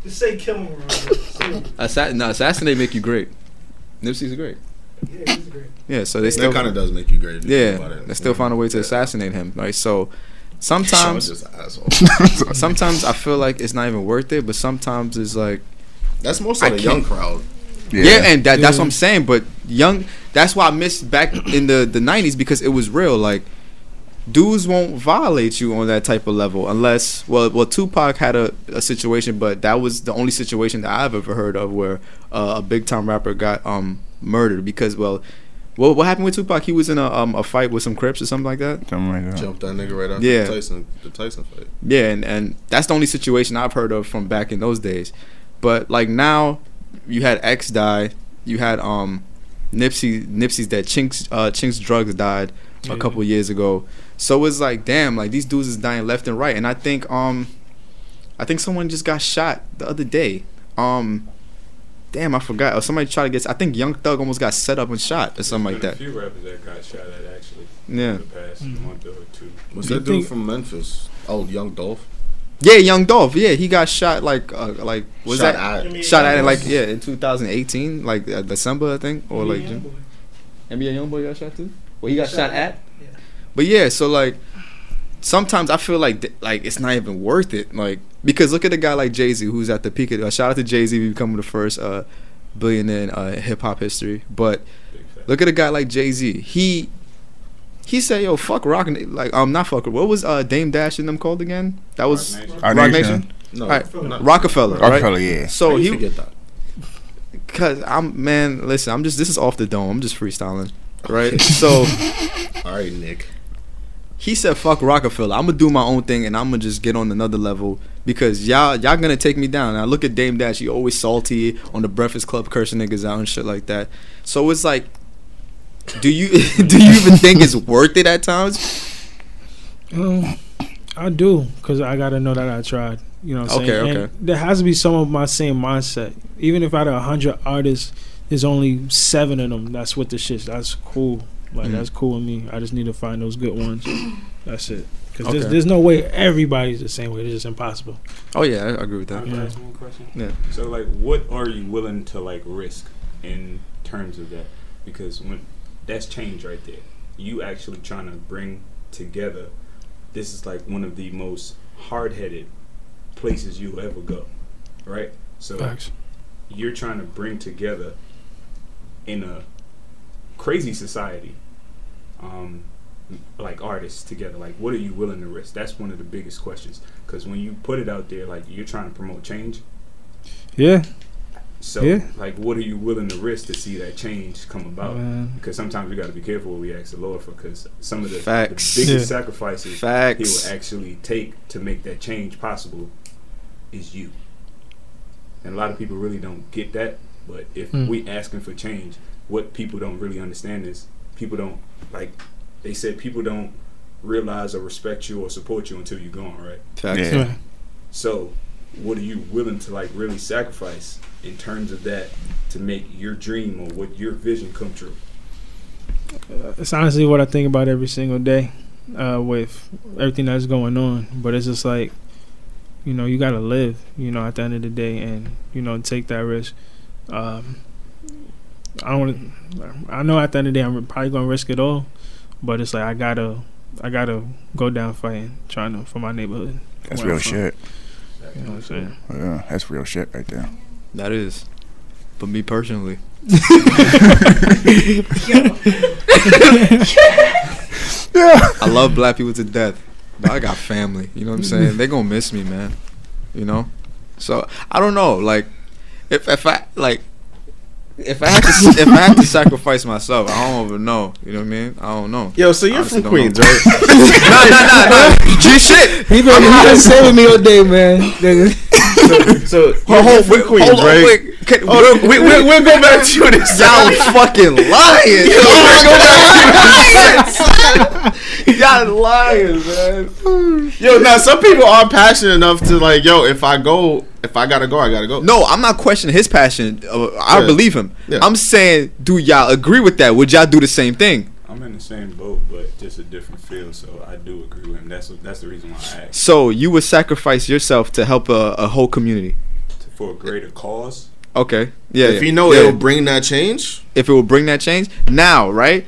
Just say kill him, assa- no, assassinate make you great. Nipsey's great. Yeah, he's great. Yeah, so they still That kind of does make you great. if you yeah, they still found a way to Yeah. assassinate him. Right, so sometimes just sometimes I feel like it's not even worth it, but sometimes it's like That's most I of the young crowd. Yeah, and that, that's Yeah. what I'm saying. But young, that's why I missed back in the the '90s because it was real. Like, dudes won't violate you on that type of level unless, well, well, Tupac had a, a situation, but that was the only situation that I've ever heard of where uh, a big time rapper got um murdered because, well, what what happened with Tupac? He was in a um a fight with some Crips or something like that. Something like that. Jumped that nigga right after Yeah. the Tyson the Tyson fight. Yeah, and, and that's the only situation I've heard of from back in those days. But like now, you had X die, you had um Nipsey Nipsey's dead, Chinx uh Chinx Drugz died a Yeah. couple years ago. So it's like damn, like these dudes is dying left and right. And I think um I think someone just got shot the other day. Um damn, I forgot. Or somebody tried to get I think Young Thug almost got set up and shot or something like that. A few rappers that got shot at actually. Yeah. In the past Mhm. month or two. Was Do that dude think- from Memphis? Oh, Young Dolph. Yeah, Young Dolph. Yeah, he got shot like uh, like was Shot that at- shot at it like yeah in 2018 like uh, December I think or like June. NBA YoungBoy got shot too. Well, he got shot, at. Yeah. But yeah, so like sometimes I feel like th- like it's not even worth it. Like because look at a guy like Jay Z who's at the peak of. Uh, shout out to Jay Z becoming the first uh, billionaire in uh, hip hop history. But look at a guy like Jay Z. He he said, "Yo, fuck rock." Like um, not fuck. What was uh Dame Dash and them called again? That was Roc Nation. Roc Nation. Nation. No, Alright, not- Roc-A-Fella. Roc-A-Fella, yeah. So he forget that. Cause I'm man, listen, I'm just this is off the dome. I'm just freestyling, right? so All right, Nick. He said, "Fuck Roc-A-Fella. I'm gonna do my own thing, and I'm gonna just get on another level because y'all y'all gonna take me down." Now look at Dame Dash. She always salty on the Breakfast Club, cursing niggas out and shit like that. So it's like, do you do you even think it's worth it at times? Um, I do because I gotta know that I tried. You know what I'm Okay, saying? okay. And there has to be some of my same mindset. Even if out of hundred artists, there's only seven of them that's what the shit. That's cool. Like Mhm. that's cool with me. I just need to find those good ones. That's it. Because Okay. there's, there's no way everybody's the same way. It's just impossible. Oh yeah, I agree with that. Yeah. ask? Yeah. So like, what are you willing to like risk in terms of that? Because when that's change right there, you actually trying to bring together. This is like one of the most hard-headed places you'll ever go, right? So Facts. you're trying to bring together in a crazy society, um, like artists together. Like, what are you willing to risk? That's one of the biggest questions. Because when you put it out there, like you're trying to promote change. Yeah. So, Yeah. like, what are you willing to risk to see that change come about? Man. Because sometimes we got to be careful what we ask the Lord for. Because some of the, the biggest Yeah. sacrifices Facts. He will actually take to make that change possible is you. And a lot of people really don't get that. But if Mm. we asking for change, what people don't really understand is people don't like. They said people don't realize or respect you or support you until you're gone, right? Facts. Yeah. Yeah. So, what are you willing to like really sacrifice in terms of that to make your dream or what your vision come true? It's honestly what I think about every single day uh, with everything that's going on. But it's just like, you know, you got to live, you know, at the end of the day and, you know, take that risk. Um, I don't want I know at the end of the day I'm probably going to risk it all. But it's like I got to. I gotta go down fighting, trying to for my neighborhood. That's real shit. You know what I'm saying? Yeah, that's real shit right there. That is. But me personally, Yeah. I love black people to death. But I got family. You know what I'm saying? They gonna miss me, man. You know. So I don't know. Like, if if I like, if I had to if I had to sacrifice myself, I don't even know. You know what I mean? I don't know. Yo, so you're Honestly, from don't Queens, know. right? nah, nah, nah, nah. G shit. He been, he been saving me all day, man. Nigga. so Hold, you're hold, from wait, Queens, hold on, right? wait. Can, Oh, we, we, we'll go back to you this Y'all fucking lying. Y'all lying, man. Yo, now some people are passionate enough to like, yo, if I go, if I gotta go, I gotta go. No, I'm not questioning his passion. Uh, I Yeah. believe him. Yeah. I'm saying, do y'all agree with that? Would y'all do the same thing? I'm in the same boat, but just a different field. So I do agree with him. That's that's the reason why I asked So you would sacrifice yourself to help a, a whole community? for a greater cause. Okay. Yeah. if yeah, you know yeah. it'll bring that change, if it will bring that change now, right?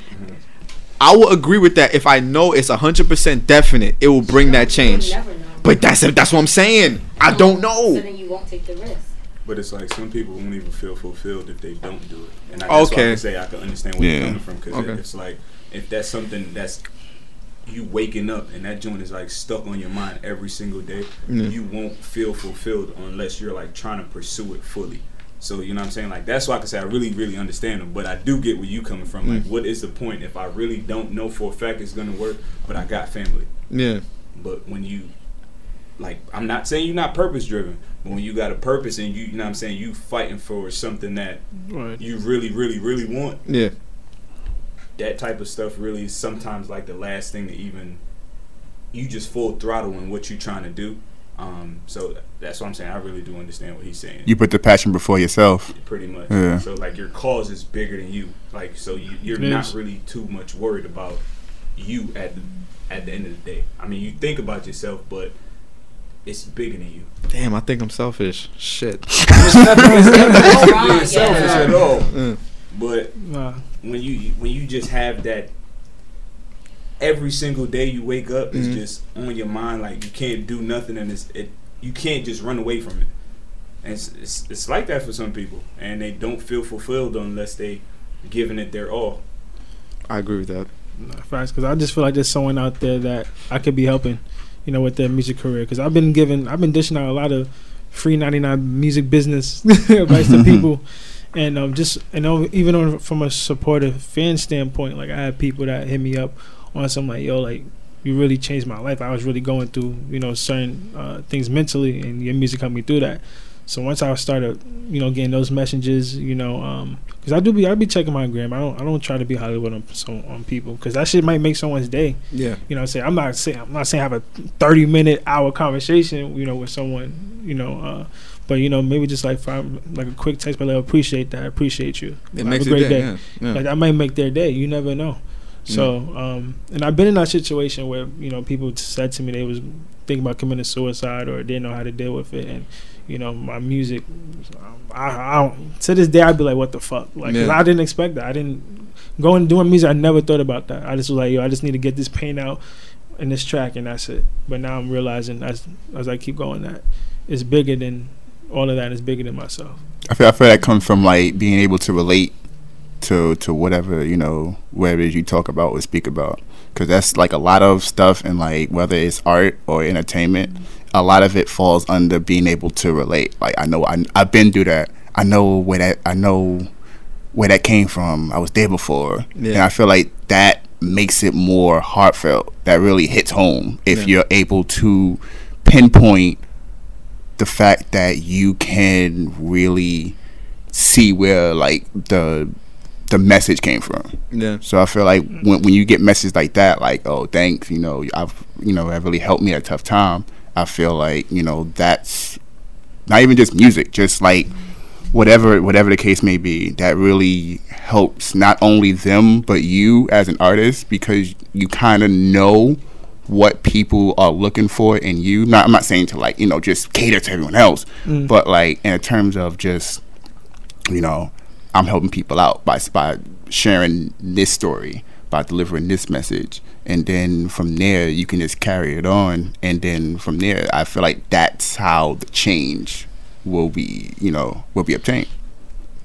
I will agree with that if I know it's hundred percent definite. It will bring that change. You'll never know. But that's that's what I'm saying. I don't know. So then you won't take the risk. But it's like some people won't even feel fulfilled if they don't do it. And I, that's why I Okay. can say I can understand where Yeah. you're coming from because Okay. it's like if that's something that's you waking up and that joint is like stuck on your mind every single day, Yeah. you won't feel fulfilled unless you're like trying to pursue it fully. So you know what I'm saying? Like that's why I can say I really, really understand them. But I do get where you coming from. Like, mm. what is the point if I really don't know for a fact it's gonna work, but I got family? Yeah. But when you like I'm not saying you're not purpose driven, but when you got a purpose and you you know what I'm saying, you fighting for something that Right. you really, really, really want, Yeah. that type of stuff really is sometimes like the last thing to even you just full throttle in what you're trying to do. Um, so that's what I'm saying. I really do understand what he's saying. You put the passion before yourself. pretty much. Yeah. So like your cause is bigger than you. Like so you, you're It not is. really too much worried about you at the at the end of the day. I mean, you think about yourself, but it's bigger than you. Damn, I think I'm selfish. Shit. It's nothing, it's nothing wrong being selfish at all. But when you when you just have that every single day you wake up it's Mhm. just on your mind like you can't do nothing and it's it you can't just run away from it and it's, it's, it's like that for some people and they don't feel fulfilled unless they giving it their all I agree with that. Nah, facts, because I just feel like there's someone out there that I could be helping, you know, with their music career. Because I've been giving, I've been dishing out a lot of free 99 music business advice to people, and um, just you know, even on, from a supportive fan standpoint, like I had people that hit me up on some like, yo, like you really changed my life. I was really going through, you know, certain uh, things mentally, and your music helped me through that. So once I started, you know, getting those messages, you know, um 'cause I do be, I be checking my gram. I don't, I don't try to be Hollywood on, so, on people, cause that shit might make someone's day. Yeah. You know, what I'm saying I'm not saying I'm not saying have a 30 minute hour conversation, you know, with someone, you know, uh, but you know, maybe just like five, like a quick text, but like, appreciate that, I appreciate you. It Have makes a great day. day. Yeah. yeah. Like I might make their day. You never know. So, um, and I've been in that situation where you know people said to me they was thinking about committing suicide or didn't know how to deal with it, and you know my music. I, I don't, to this day I'd be like, what the fuck? Like, Yeah. I didn't expect that. I didn't going doing music. I never thought about that. I just was like, yo, I just need to get this pain out in this track, and that's it. But now I'm realizing as as I keep going that it's bigger than all of that. It's bigger than myself. I feel I feel that comes from like being able to relate to to whatever you know whatever it is you talk about or speak about. Because that's like a lot of stuff and like whether it's art or entertainment a lot of it falls under being able to relate. Like i know I, i've been through that. I know where that i know where that came from. I was there before. Yeah. and i feel like that makes it more heartfelt. That really hits home if Yeah. you're able to pinpoint the fact that you can really see where like the the message came from. Yeah. So I feel like when when you get messages like that, like oh thanks, you know I've you know that really helped me at a tough time. I feel like you know that's not even just music, just like whatever whatever the case may be. That really helps not only them but you as an artist because you kind of know what people are looking for in you. Not I'm not saying to like you know just cater to everyone else, Mm. but like in terms of just you know, I'm helping people out by by sharing this story, by delivering this message, and then from there you can just carry it on, and then from there I feel like that's how the change will be, you know, will be obtained.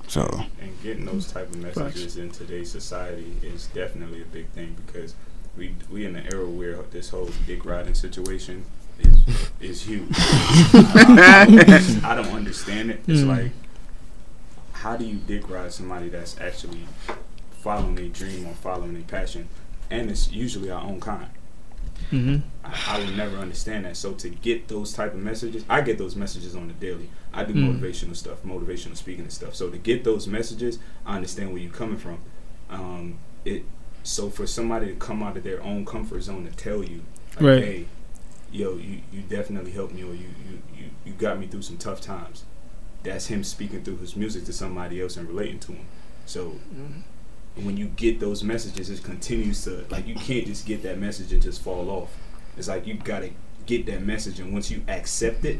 So and getting those type of messages in today's society is definitely a big thing because we we in an era where this whole dick riding situation is is huge. I, I- I don't understand it. It's Mm. like how do you dick ride somebody that's actually following their dream or following their passion, and it's usually our own kind. Mm-hmm. I, I would never understand that. So to get those type of messages, I get those messages on the daily. I do Mm. motivational stuff, motivational speaking and stuff. So to get those messages, I understand where you're coming from. Um, it so for somebody to come out of their own comfort zone to tell you, like, Right. hey, yo, you, you definitely helped me, or you, you you you got me through some tough times. That's him speaking through his music to somebody else and relating to him. So when you get those messages, it continues to like you can't just get that message and just fall off. It's like you gotta get that message, and once you accept it,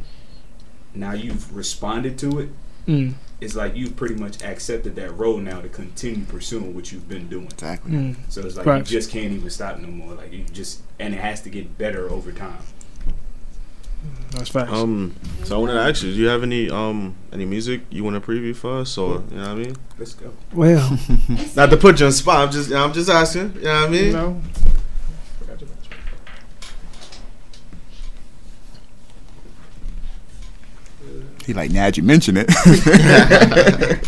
now you've responded to it. Mm. It's like you've pretty much accepted that role now to continue pursuing what you've been doing. exactly. Mm. So it's like Facts. you just can't even stop no more. Like you just, and it has to get better over time. That's facts. Um, so I wanted to ask you, do you have any um any music you want to preview for us, or you know what I mean? Let's go. well, Not to put you on the spot, I'm just I'm just asking. You know what I mean? no. He like now you mention it.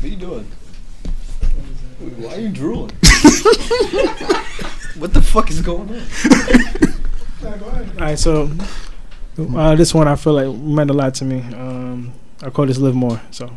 What are you doing? Why are you drooling? what the fuck is going on? All right, so uh, this one I feel like meant a lot to me. Um, I call this "Live More." So.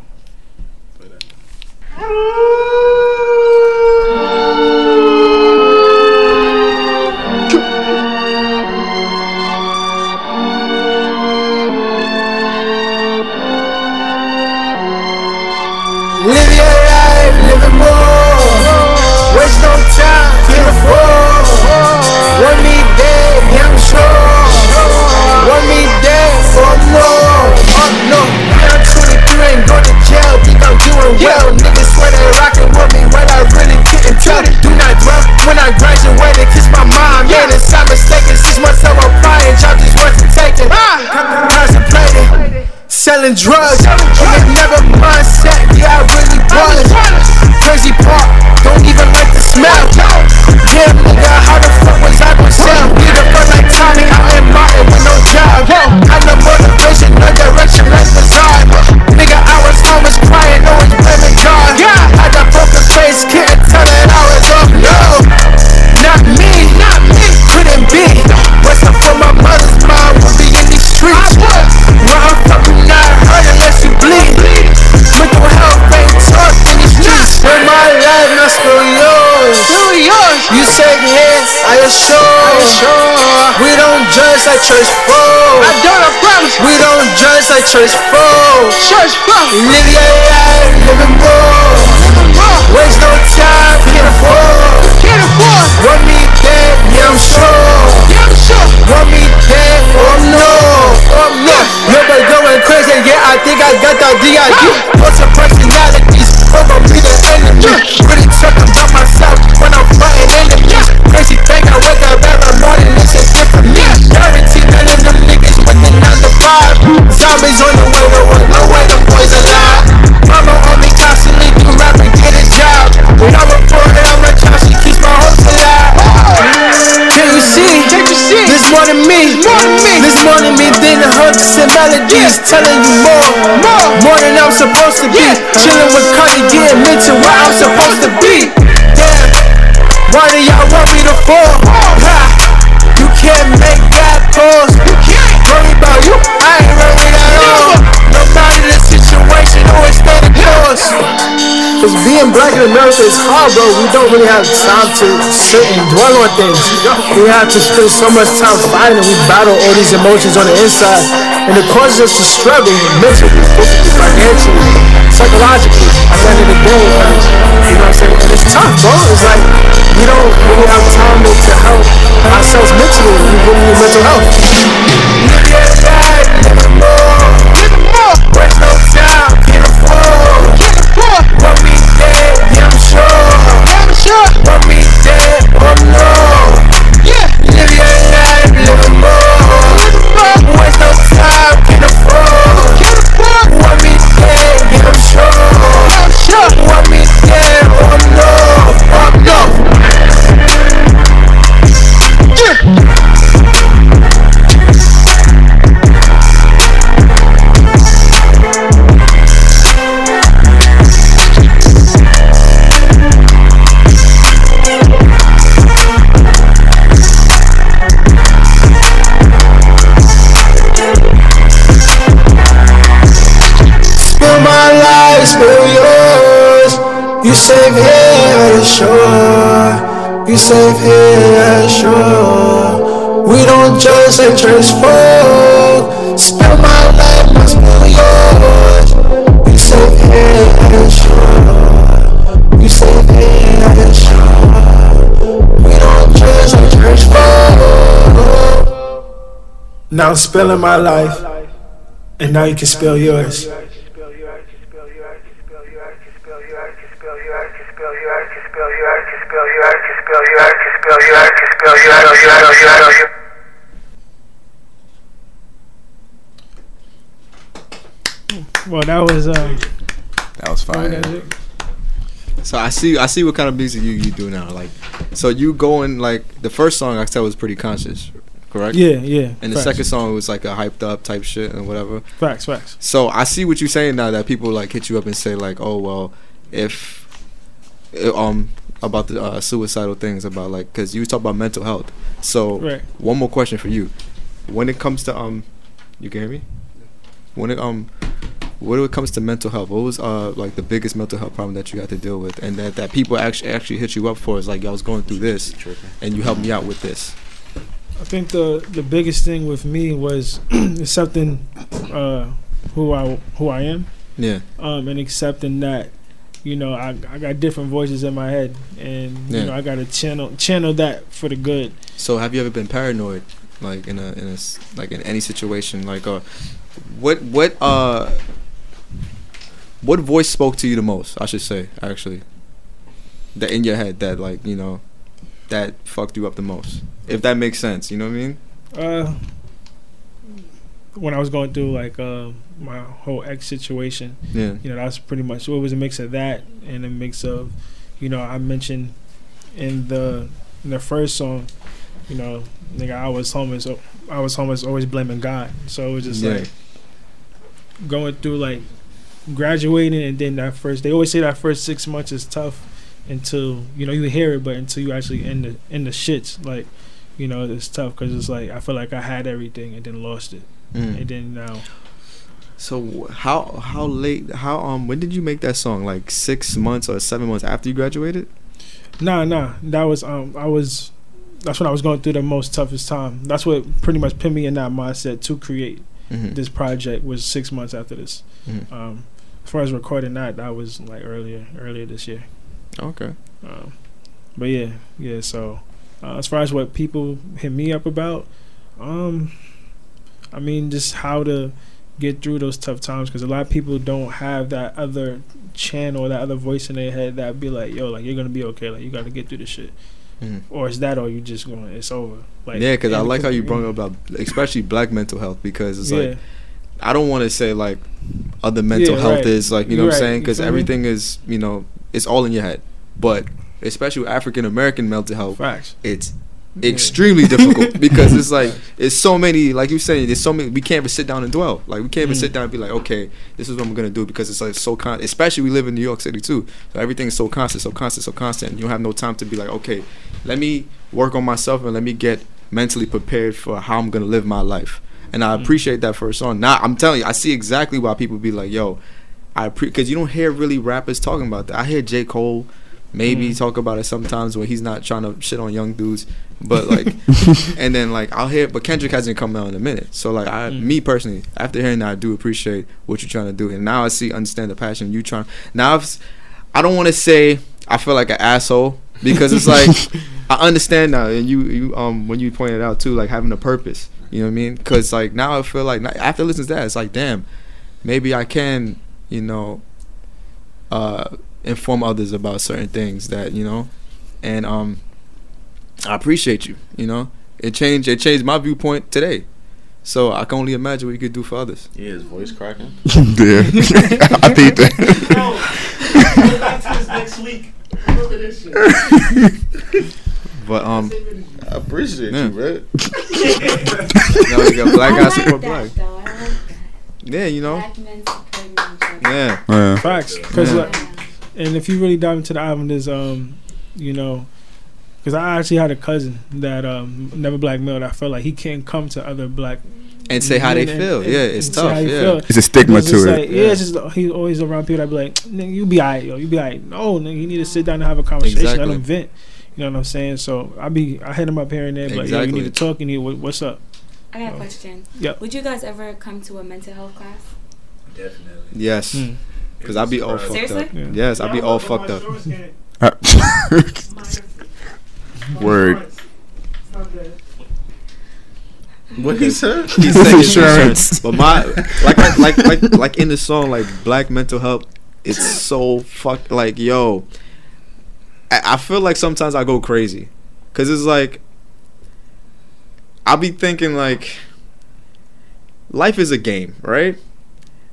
Doing well. Niggas swear they rockin' with me, but I really couldn't tell. Do not dwell when I graduated, kiss my mom. Man, it's not mistaken. Six months of applying, job just wasn't taken. Contemplating. Selling drugs, a never mindset, yeah, I really was. Crazy part, don't even like the smell. Yeah, nigga, how the fuck was I gonna sell? Nigga, felt like Tommy in Martin with no job. Had no motivation, no direction, like bizarre. You take hits, I assure. We don't judge like church folk. I don't, I promise. We don't judge like church folk. Church folk. Live your life, live it more. Waste no time, can't afford. Can't afford. Want me dead, yeah, I'm sure. Yeah, I'm sure. Want me dead, oh no. Oh no. Nobody going crazy, yeah, I think I got the DID. What's your personalities? Over be the enemy. Really talking about myself when I'm fighting enemies. Crazy thing, I wake up every morning, it's a different me. Guarantee none of them niggas with five. Zombies on the way no way the boys alive. Mama on me constantly, do rap and get a job. When I'm reporting, I'm a child, she keeps my hopes alive. Can you see? Can you see? This more than me. This more than me than the hooks and melodies. Telling you more. More. Than I'm supposed to be. Chilling with Cardi, getting me to where I'm supposed to be. Damn. Why do y'all want me to fall? Ha. You can't make that pause. Worry about you. I ain't worried at all. No matter the situation, always stay the course. Cause being black in America is hard, bro. We don't really have time to sit and dwell on things. We have to spend so much time fighting. And we battle all these emotions on the inside. And it causes us to struggle mentally, physically, financially, psychologically. At the end of the day, you know what I'm saying? And it's tough, bro. It's like we don't really have time to, to help ourselves mentally. We really need mental health. You safe here shore. You safe here shore. We don't judge and transform. Spill my life, must spill yours. You safe here shore. You safe here shore. We don't judge and transform. Now I'm spilling my life, and now you can spill yours. Well, that was uh, That was fine. that was it. So I see, I see what kind of music you, you do now. Like, so you going like the first song I said was pretty conscious, correct? yeah, yeah. And the facts. second song was like a hyped up type shit and whatever. facts, facts. So I see what you're saying now that people like hit you up and say like, oh well, if um about the uh, suicidal things about like because you talk about mental health. So Right. one more question for you: when it comes to um, you can hear me? When it um, when it comes to mental health, what was uh like the biggest mental health problem that you had to deal with, and that that people actually actually hit you up for is like, I was going through this, and you helped me out with this. I think the the biggest thing with me was accepting uh, who I who I am, Yeah. um, and accepting that you know I, I got different voices in my head, and Yeah. you know I got to channel channel that for the good. So have you ever been paranoid, like in a in a s- like in any situation, like uh, what what uh, what voice spoke to you the most? I should say actually, that in your head that like you know, that fucked you up the most. If that makes sense, you know what I mean? Uh, when I was going through like uh, my whole ex situation, Yeah. you know that was pretty much it was a mix of that and a mix of, you know, I mentioned in the in the first song, you know, nigga, I was homeless. I was homeless, always blaming God. So it was just Yeah. like going through like graduating and then that first. They always say that first six months is tough until you know you hear it, but until you actually in the in the shits, like you know, it's tough because it's like I feel like I had everything and then lost it, Mm. and then now So how how late how um when did you make that song? Like six months or seven months after you graduated? Nah, nah. That was um I was that's when I was going through the most toughest time. That's what pretty much put me in that mindset to create Mhm. this project was six months after this. Mhm. Um as far as recording that, that was like earlier earlier this year. Okay. Um but yeah, yeah, so uh, as far as what people hit me up about, um I mean just how to get through those tough times because a lot of people don't have that other channel, that other voice in their head that be like, "Yo, like you're gonna be okay. Like you got to get through this shit." Mhm. Or is that or you just going? It's over. Like yeah, because I like how you brought up about especially black mental health because it's yeah, like I don't want to say like other mental Yeah, health right. is like you know You're what I'm right. saying because feel me? everything is you know it's all in your head, but especially with African American mental health, Facts. it's Yeah. extremely difficult because it's like it's so many like you saying there's so many we can't even sit down and dwell like we can't even Mm. sit down and be like okay this is what I'm gonna do because it's like so con especially we live in New York City too so everything is so constant so constant so constant you don't have no time to be like okay let me work on myself and let me get mentally prepared for how I'm gonna live my life and I Mm. appreciate that first song. Now I'm telling you I see exactly why people be like yo I because you don't hear really rappers talking about that. I hear J. Cole maybe Mm. talk about it sometimes when he's not trying to shit on young dudes. But like and then like I'll hear but Kendrick hasn't come out in a minute. So like I Mm. me personally after hearing that I do appreciate what you're trying to do. And now I see understand the passion you trying now I've, I don't want to say I feel like an asshole because it's like I understand now. And you you um when you pointed out too like having a purpose you know what I mean because like now I feel like now- after listening to that it's like damn maybe I can you know uh inform others about certain things that you know and um I appreciate you. You know, it changed. It changed my viewpoint today. So I can only imagine what you could do for others. Yeah, his voice cracking. yeah, I think that. next week. But um, I appreciate Yeah. you, man. now we got black guys like support black. like. Yeah, you know. Black men supporting each other. Yeah. Yeah. Facts. Because Yeah. like, and if you really dive into the album, there's um, you know, because I actually had a cousin that um, never black male. That felt like he can't come to other black And say how they and- feel. and- Yeah, it's tough. Yeah. feel. It's a stigma it's to like, it. yeah, Yeah. it's just he's always around people that be like, nigga, you be alright, yo, you be alright. No, nigga, you need to sit down and have a conversation, Exactly. let Exactly. him vent. You know what I'm saying? So I be, I hit him up here and there, be like, yo, you need to talk. You need, what, what's up? I got a question. Yep. Would you guys ever come to a mental health class? Definitely. Yes. Mm. Because I'll be all fucked Seriously? up. Yeah. Yes, I'll be all fucked up. Uh, Word. What he said? He said Insurance. insurance. But my like I- like like like in the song like black mental health, it's so fuck like yo. I, I feel like sometimes I go crazy, cause it's like I'll be thinking like life is a game, right?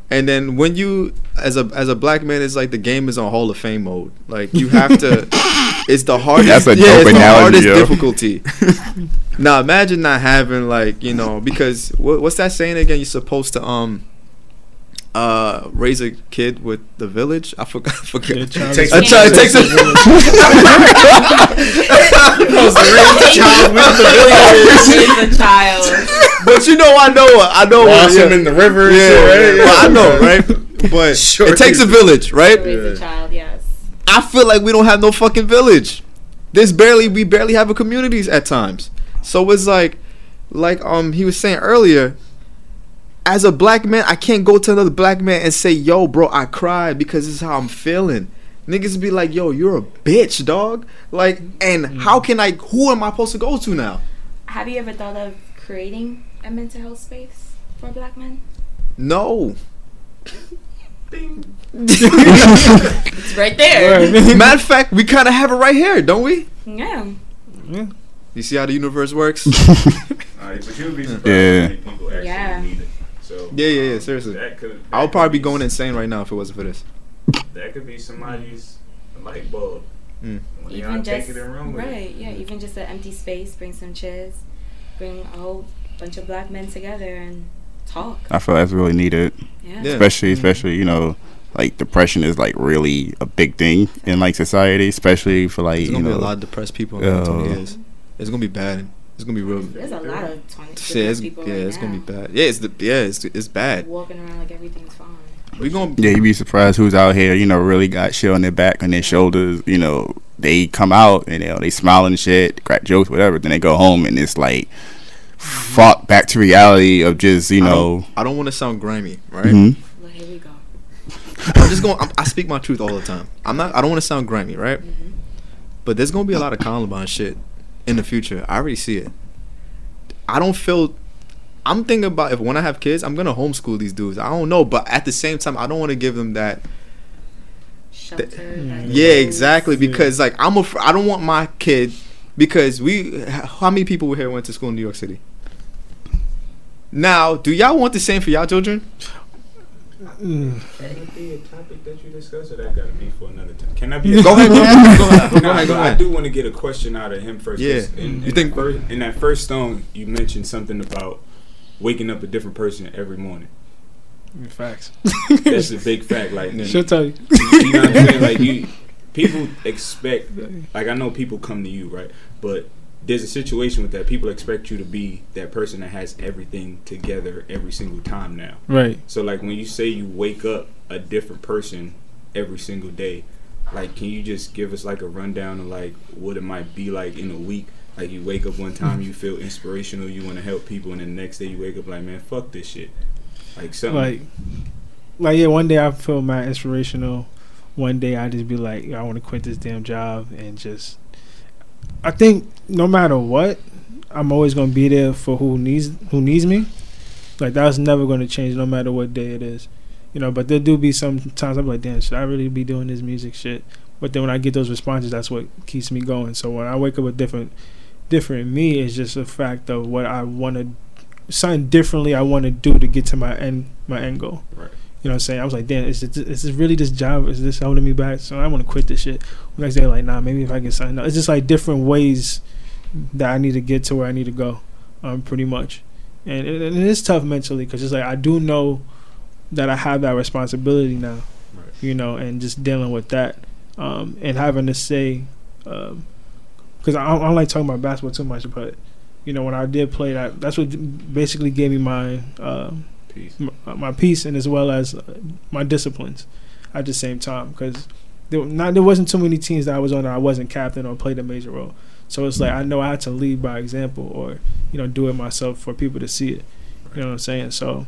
And then when you as a as a black man, it's like the game is on Hall of Fame mode. Like you have to. It's the hardest. That's a yeah, dope it's the hardest yo. difficulty. now imagine not having like you know because what, what's that saying again? You're supposed to um uh raise a kid with the village. I forgot. I forgot. Yeah, child Takes A is- child takes a Raise a child. But you know, I know, I know. Wash yeah. him in the river. yeah, shit, right? Well, I know, right? But Sure it takes a village, right? Raise a child, yes. I feel like we don't have no fucking village. There's barely we barely have a communities at times. So it's like like um he was saying earlier as a black man, I can't go to another black man and say, "Yo, bro, I cried because this is how I'm feeling." Niggas be like, "Yo, you're a bitch, dog." Like, and Mm. how can I who am I supposed to go to now? Have you ever thought of creating a mental health space for black men? No. It's right there. Matter of fact, we kind of have it right here, don't we? Yeah. Yeah. You see how the universe works? Alright, but you'll be surprised Yeah. how many people actually Yeah. need it. So Yeah, yeah, yeah, um, seriously. That could, that I would probably be going insane right now if it wasn't for this. That could be somebody's light bulb. Mm. When y'all Even take just it and run with it. right, yeah. Even just an empty space. Bring some chairs. Bring a whole bunch of black men together and talk. I feel that's really needed, Yeah. Yeah. especially especially you know like depression is like really a big thing in like society, especially for like There's you gonna know be a lot of depressed people in the 20 Uh, years. It's gonna be bad. It's gonna be real. There's a lot of 20 Shit, it's, people yeah, right it's now gonna be bad. Yeah, it's the, yeah, it's it's bad. walking around like everything's fine. We gonna Yeah, you'd be surprised who's out here, you know, really got shit on their back and their shoulders. You know, they come out and you know, they smile and shit, crack jokes, whatever. Then they go home and it's like, fuck back to reality of just, you I know, don't, I don't want to sound grimy, right? mhm. Well, here we go. I'm just going. I'm, I speak my truth all the time. I'm not. I don't want to sound grimy, right? Mhm. But there's gonna be a lot of Columbine shit in the future. I already see it. I don't feel. I'm thinking about if when I have kids, I'm gonna homeschool these dudes. I don't know, but at the same time, I don't want to give them that. Shelter. that Yeah, exactly. Because like I'm a. I don't want my kid because we. How many people here went to school in New York City? Now, do y'all want the same for y'all children? Mm. Can it be a topic that you discuss, or that gotta be for another time? Can I be? Go ahead, go ahead, go ahead, go Nah, ahead, go but I do want to get a question out of him first. 'cause Yeah. In, You in think- that first, in that first song, you mentioned something about waking up a different person every morning. Facts. That's a big fact. Like, She'll tell you. you know what I'm saying? Like you, people expect. Like I know people come to you, right? But there's a situation with that. People expect you to be that person that has everything together every single time now. Right. So like when you say you wake up a different person every single day, like can you just give us like a rundown of like what it might be like in a week? Like you wake up one time, you feel inspirational, you want to help people, and the next day you wake up like, man, fuck this shit. Like something. Like, like yeah. One day I feel my inspirational. One day I just be like, I want to quit this damn job and just. I think no matter what, I'm always gonna be there for who needs who needs me. Like that's never gonna change, no matter what day it is. You know, but there do be some times I'm like, damn, should I really be doing this music shit? But then when I get those responses, that's what keeps me going. So when I wake up with different, different me is just a fact of what I want to, something differently I want to do to get to my end, my end goal. Right. You know what I'm saying? I was like, damn, is this, is this really this job? Is this holding me back? So I want to quit this shit. Next day, like, nah, maybe if I can sign up. It's just like different ways that I need to get to where I need to go, um, pretty much. And it, and it is tough mentally because it's like I do know that I have that responsibility now, Right. you know, and just dealing with that, um, and having to say, because I, I don't like talking about basketball too much, but you know, when I did play that, that's what basically gave me my. Um, Peace. m- my peace and as well as uh, my disciplines at the same time because there not there wasn't too many teams that I was on that I wasn't captain or played a major role. So it's like I know I had to lead by example or you know do it myself for people to see it. You know what I'm saying? So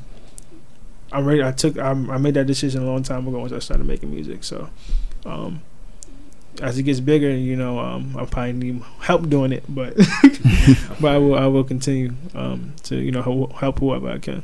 I'm ready. I took I'm, I made that decision a long time ago once I started making music. So um, as it gets bigger, you know, um, I probably need help doing it, but but I will I will continue um, to you know help, help whoever I can.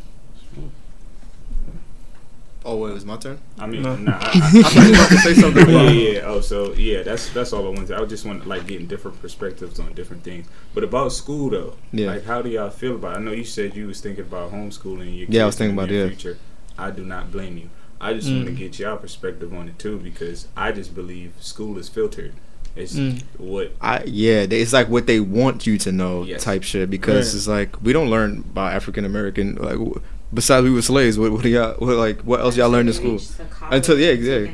Oh, wait, it was my turn. I mean, No. nah, I, I, I thought you were about to say something. yeah, about- yeah. Oh, so yeah, that's that's all I wanted. I just want like getting different perspectives on different things. But about school though, Yeah. like how do y'all feel about? It? I know you said you was thinking about homeschooling your Yeah, I was thinking about near it, yeah. Future. I do not blame you. I just want to Mm. get y'all perspective on it too because I just believe school is filtered. It's Mm. what I yeah, they- it's like what they want you to know Yes. type shit because Right. it's like we don't learn about African American like besides we were slaves. What, what do y'all what, like what else y'all learned in school? Until- yeah, yeah.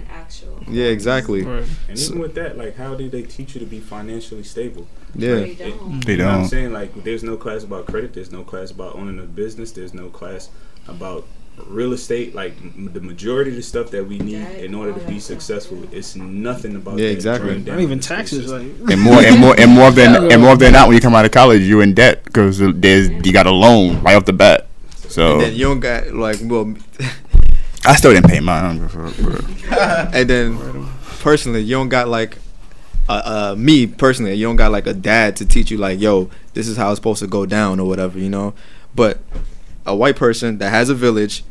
Yeah, exactly. Right. and So- even with that, like how do they teach you to be financially stable? Yeah, They don't. They You know what I'm saying? Like, there's no class about credit. There's no class about owning a business. There's no class about real estate. Like, m- the majority of the stuff that we need That- in order to be that successful, yeah. it's nothing about Yeah, that exactly. down Not even in the school taxes. Like And more and more and more than and more than that when you come out of college, you're in debt because there's you got a loan right off the bat. and So then you don't got like well, I still didn't pay mine. I don't give a fuck, bro. and then personally you don't got like. Uh, uh, me personally, you don't got like a dad to teach you like, yo, this is how it's supposed to go down or whatever, you know. But a white person that has a village,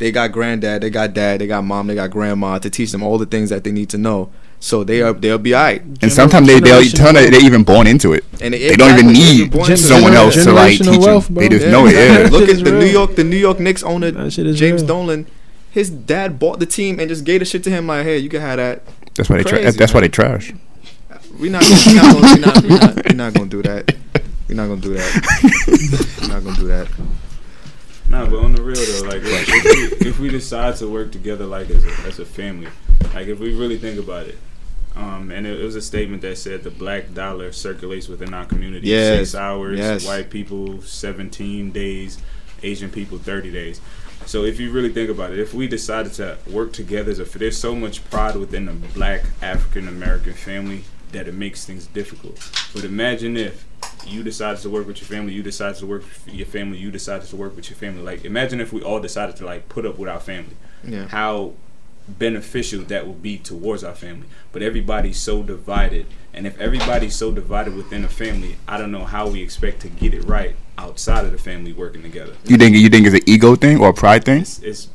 they got granddad, they got dad, they got mom, they got grandma to teach them all the things that they need to know. So they are they'll be alright. And sometimes they they'll Generational they wealth. even born into it. And They don't even need born someone else to like teach wealth, them. bro. They just Yeah, know it. Yeah. Look at is the New. York, the New York Knicks owner That shit is James real. Dolan. His dad bought the team and just gave the shit to him like, hey, you can have that. That's why they tra- Crazy, that's why they trash. We not, gonna, we not, gonna, we not, we not, we not gonna do that. We're not gonna do that. We're not gonna do that. Nah, but on the real though, like if, if, we, if we decide to work together like as a, as a family, like if we really think about it, um, and it, it was a statement that said the black dollar circulates within our community Yes, six hours, yes. white people seventeen days, Asian people thirty days. So if you really think about it, if we decided to work together as a, there's so much pride within the black African American family that it makes things difficult. But imagine if you decided to work with your family, you decided to work with your family, you decided to work with your family. Like imagine if we all decided to like put up with our family. Yeah. How beneficial that would be towards our family. But everybody's so divided. And if everybody's so divided within a family, I don't know how we expect to get it right outside of the family working together. You think you think it's an ego thing or a pride thing? It's it's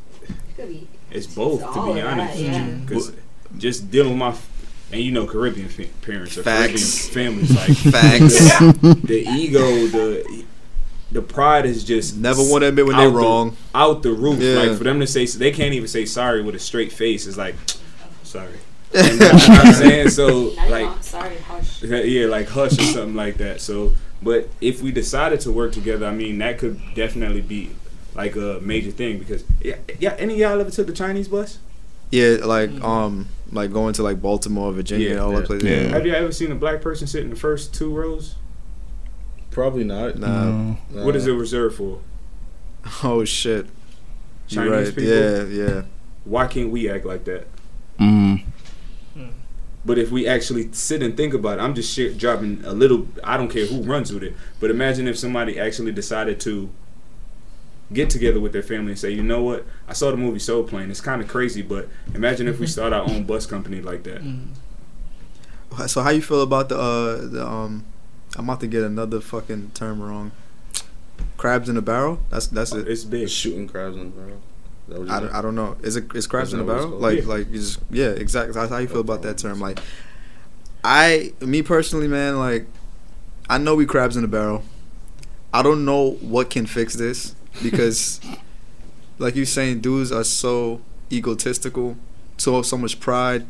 it's both It's to be honest. that, yeah. Because just dealing with my f- and you know Caribbean fa- parents or Facts. Caribbean families like Facts. the, the ego the the pride is just Never want to admit when they're the- wrong. out the roof. Yeah. Like for them to say they can't even say sorry with a straight face. It's like sorry. And you know what I'm saying so like sorry, hush. yeah, like hush or something like that. So, but if we decided to work together, I mean, that could definitely be like a major thing because yeah, yeah. Any of y'all ever took the Chinese bus? Yeah, like um, like going to like Baltimore, Virginia, Yeah, all yeah. that places. Yeah. Have you ever seen a black person sit in the first two rows? Probably not. Nah. Mm. What is it reserved for? Oh shit. Chinese right. people? Yeah, yeah. Why can't we act like that? Mm. But if we actually sit and think about it, I'm just shit dropping a little. I don't care who runs with it. But imagine if somebody actually decided to get together with their family and say, you know what? I saw the movie Soul Plane. It's kind of crazy, but imagine if we start our own bus company like that. So how you feel about the uh the um? I'm about to get another fucking term wrong. Crabs in a barrel. That's that's it. It's big. shooting crabs in a barrel? Is that what you I don't, I don't know. Is it is crabs in a Isn't that what it's barrel? Like Yeah. like you just yeah exactly. That's how you feel about that term. Like I me personally, man. Like I know we crabs in a barrel. I don't know what can fix this because, like you saying, dudes are so egotistical, so so much pride.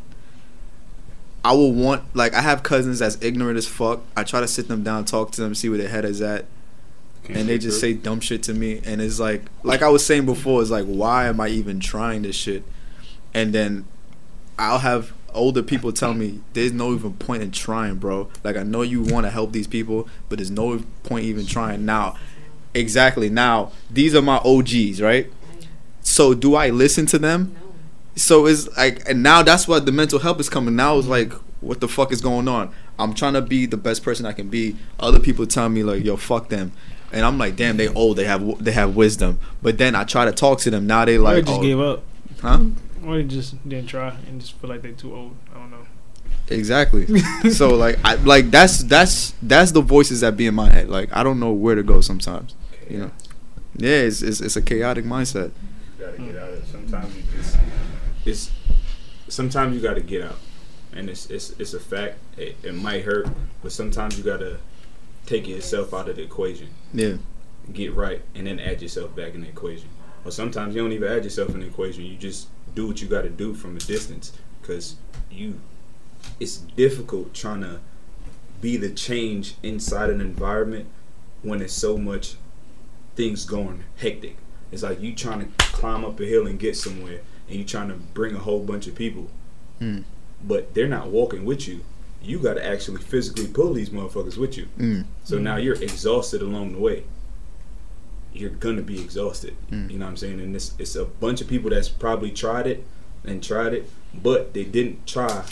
I will want like I have cousins that's ignorant as fuck. I try to sit them down, talk to them, see where their head is at, Can't and they just say dumb shit to me. And it's like like i was saying before it's like why am i even trying this shit? And then i'll have older people tell me there's no even point in trying bro. Like i know you want to help these people but there's no point even trying. Now exactly. Now these are my og's right? So do i listen to them? No. so it's like and now that's what the mental help is coming. Now it's like what the fuck is going on? I'm trying to be the best person i can be. Other people tell me like yo fuck them. And i'm like damn they old. They have they have wisdom. But then i try to talk to them. Now they Or they like just oh, gave up. huh? Or they just didn't try and just feel like they're too old. I don't know. exactly. So like i like that's that's that's the voices that be in my head. Like i don't know where to go sometimes you know yeah it's it's, it's a chaotic mindset You gotta get out of it. Sometimes you just it's sometimes you gotta get out. And it's it's it's a fact. It, it might hurt, but sometimes you gotta take yourself out of the equation. yeah Get right and then add yourself back in the equation. Or sometimes you don't even add yourself in the equation. You just do what you gotta do from a distance. Cause you it's difficult trying to be the change inside an environment when it's so much things going hectic. It's like you trying to climb up a hill and get somewhere, and you trying to bring a whole bunch of people, Mm. but they're not walking with you. You got to actually physically pull these motherfuckers with you. mm. So now you're exhausted along the way. You're gonna be exhausted. Mm. You know what I'm saying? And it's it's a bunch of people that's probably tried it and tried it, but they didn't try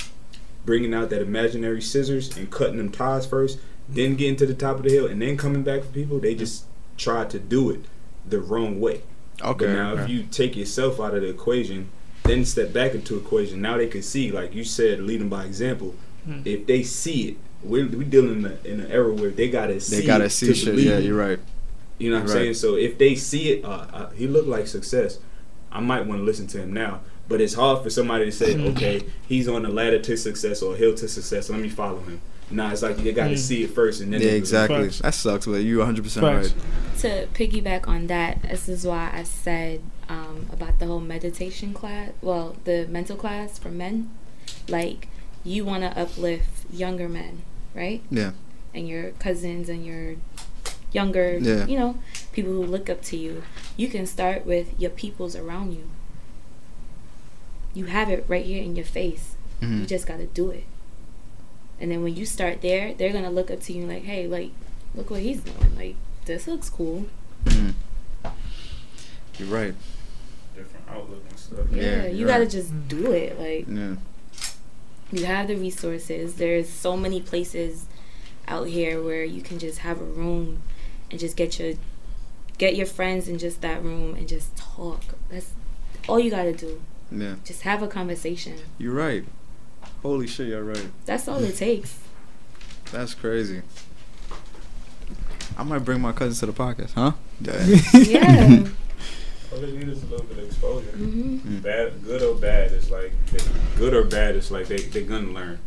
bringing out that imaginary scissors and cutting them ties first, then getting to the top of the hill and then coming back for people. They just tried to do it the wrong way. okay But now, if you take yourself out of the equation, then step back into equation, now they can see, like you said, leading by example. Hmm. If they see it, we're, we dealing in, a, in an era where they gotta see. they gotta it see to shit believe yeah you're right You know what I'm Right. saying? So if they see it, uh, uh, he looked like success. I might want to listen to him now. But it's hard for somebody to say, Hmm. okay, he's on the ladder to success or a hill to success. Let me follow him. Nah, it's like you got to Mm. see it first and then. yeah exactly Facts. that sucks but you 100% right to piggyback on that, this is why I said um, about the whole meditation class. Well, the mental class for men. Like, you want to uplift younger men, right? Yeah. And your cousins and your younger, Yeah. you know, people who look up to you. You can start with your peoples around you. You have it right here in your face. You Mhm. just got to do it. And then when you start there, they're going to look up to you like, hey, like, look what he's doing. Like, this looks cool. Mhm. you're right Different outlook and stuff. Yeah, Yeah, you gotta right. just do it. Like yeah you have the resources. There's so many places out here where you can just have a room and just get your get your friends in just that room and just talk. That's all you gotta do. yeah Just have a conversation. you're right holy shit you're right That's all it takes. That's crazy. I might bring my cousins to the podcast, huh? Yeah. All they need is a little bit of exposure. hmm Bad, good or bad, it's like they, good or bad, it's like they they're gonna learn.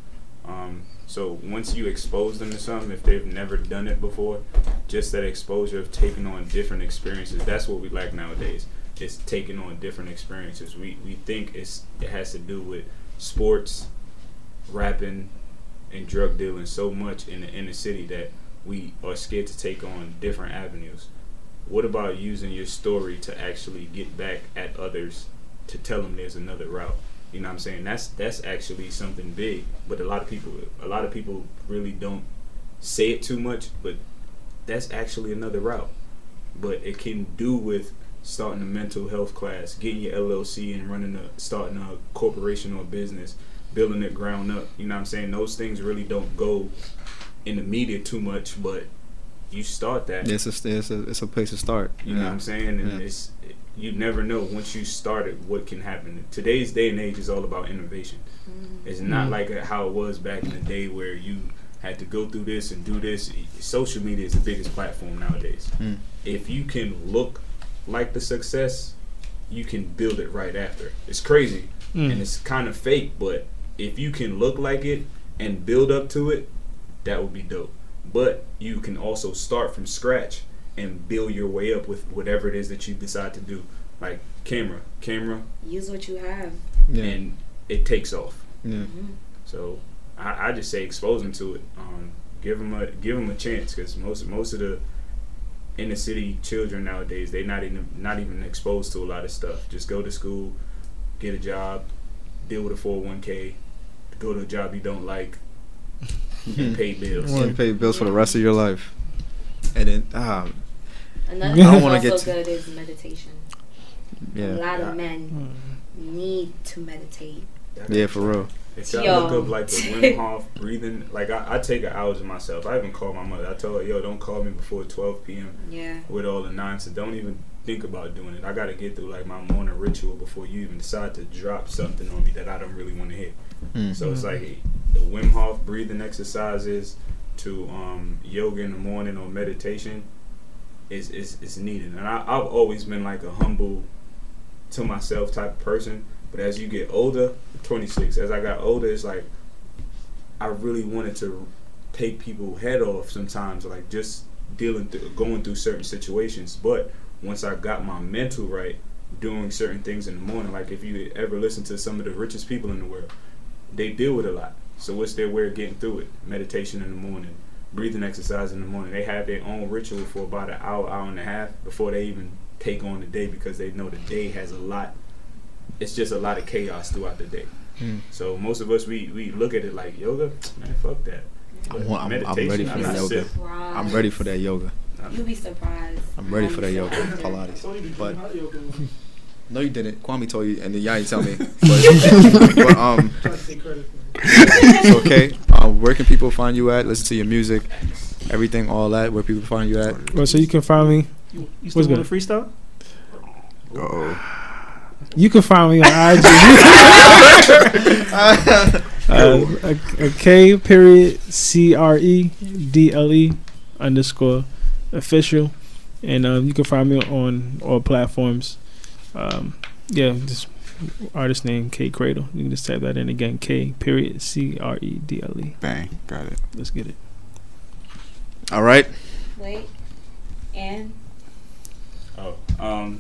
Um, So once you expose them to something, if they've never done it before, just that exposure of taking on different experiences, that's what we lack nowadays. It's taking on different experiences. We we think it's it has to do with sports, rapping, and drug dealing so much in the inner city that we are scared to take on different avenues. What about using your story to actually get back at others to tell them there's another route? You know what I'm saying? That's that's actually something big, but a lot of people a lot of people really don't say it too much, but that's actually another route. But it can do with starting a mental health class, getting your LLC and running a starting a corporation or business, building it ground up. You know what I'm saying? Those things really don't go in the media too much, but you start that. It's a, it's a it's a place to start. You know what I'm saying? And Yeah. it's you never know once you start it what can happen. Today's day and age is all about innovation. It's not Mhm. like how it was back in the day where you had to go through this and do this. Social media is the biggest platform nowadays. Mm. If you can look like the success, you can build it right after. It's crazy Mm. and it's kind of fake, but if you can look like it and build up to it, that would be dope. But you can also start from scratch and build your way up with whatever it is that you decide to do. Like camera, camera, Use what you have. Yeah. and it takes off. Yeah. So I, I just say expose them to it. Um, give them a give them a chance because most most of the inner city children nowadays they not even not even exposed to a lot of stuff. Just go to school, get a job, deal with a four hundred one k, go to a job you don't like, and pay bills. You want to pay bills for the rest of your life, and then ah, Another I thing don't that's wanna also get to- good is meditation. Yeah. A lot of men need to meditate. yeah, for real. If y'all Yo. look up like the Wim Hof breathing, like I, I take an hours of myself. I even call my mother. I told her, yo, don't call me before 12 p.m. Yeah. with all the nonsense. Don't even think about doing it. I got to get through like my morning ritual before you even decide to drop something on me that I don't really want to hear. Mm. So it's like the Wim Hof breathing exercises to um, yoga in the morning or meditation is is, is needed. And I, I've always been like a humble to myself type of person. But as you get older, 26, as I got older, it's like I really wanted to take people head off sometimes, like just dealing through, going through certain situations. But once I got my mental right, doing certain things in the morning, like if you ever listen to some of the richest people in the world, they deal with a lot. So what's their way of getting through it? Meditation in the morning, breathing exercise in the morning. They have their own ritual for about an hour, hour and a half before they even take on the day because they know the day has a lot. It's just a lot of chaos throughout the day. Mm. So most of us we we look at it like yoga, man, fuck that. I'm- I'm- I'm ready for I'm that yoga. sick. I'm ready for that yoga. You'll be surprised. I'm ready for that how yoga. Pilates. But no, you didn't. Kwame told you, and then y'all ain't tell me. But, but um, it's okay. Um, where can people find you at? Listen to your music, everything, all that. Where people find you at? Well, so you can find me. You, you still What's want good? to freestyle? Oh, You can find me on IG. uh, a, a K period C R E D L E underscore official, and um, you can find me on all platforms. Um, yeah, just artist name K Credle. You can just type that in again. K period C R E D L E. bang, got it. Let's get it. All right. Wait. And Oh, um,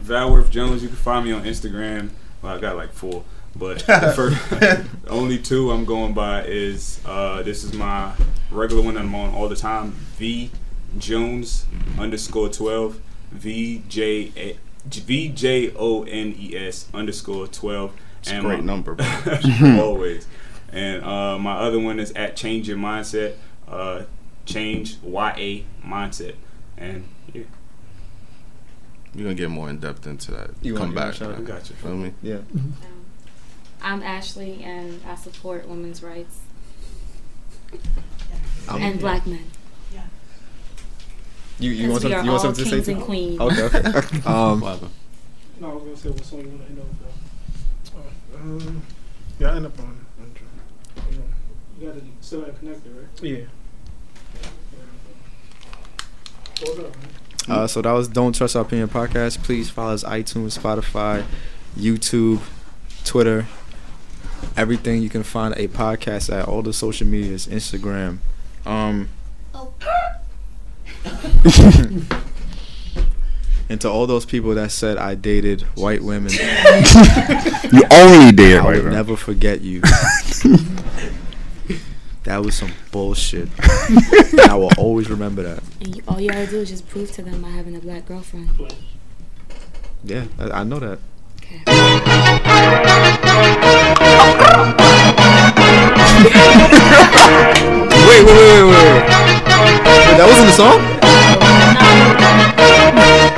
Valworth Jones. You can find me on Instagram. Well, I got like four, but the first, only two I'm going by is uh, this is my regular one that I'm on all the time. V Jones underscore twelve. V J A V J O N E S underscore twelve. It's a great my- number, always. And uh, my other one is at Change Your Mindset. Uh, change Y A Mindset. And yeah, You're gonna get more in depth into that. You Come want- you back. to shout I got you. Feel me? Yeah. um, I'm Ashley, and I support women's rights Um, and black men. You you want something? You want something to say? kings too? and queens. Okay. Okay. um. What? No, I was gonna say what song you want to end up though. Oh, um, yeah, I end up on. on. You got to still have connected, right? Yeah. Hold up. Uh, so that was Don't Trust Our Opinion podcast. Please follow us iTunes, Spotify, YouTube, Twitter, everything. You can find a podcast at all the social medias, Instagram. Um, and to all those people that said I dated white women, You only did I white will women. never forget you. that was some bullshit. and I will always remember that. And you, all you gotta do is just prove to them by having a black girlfriend. Yeah, I, I know that. Okay. Wait, wait, wait, wait, wait. Wait, that wasn't the song?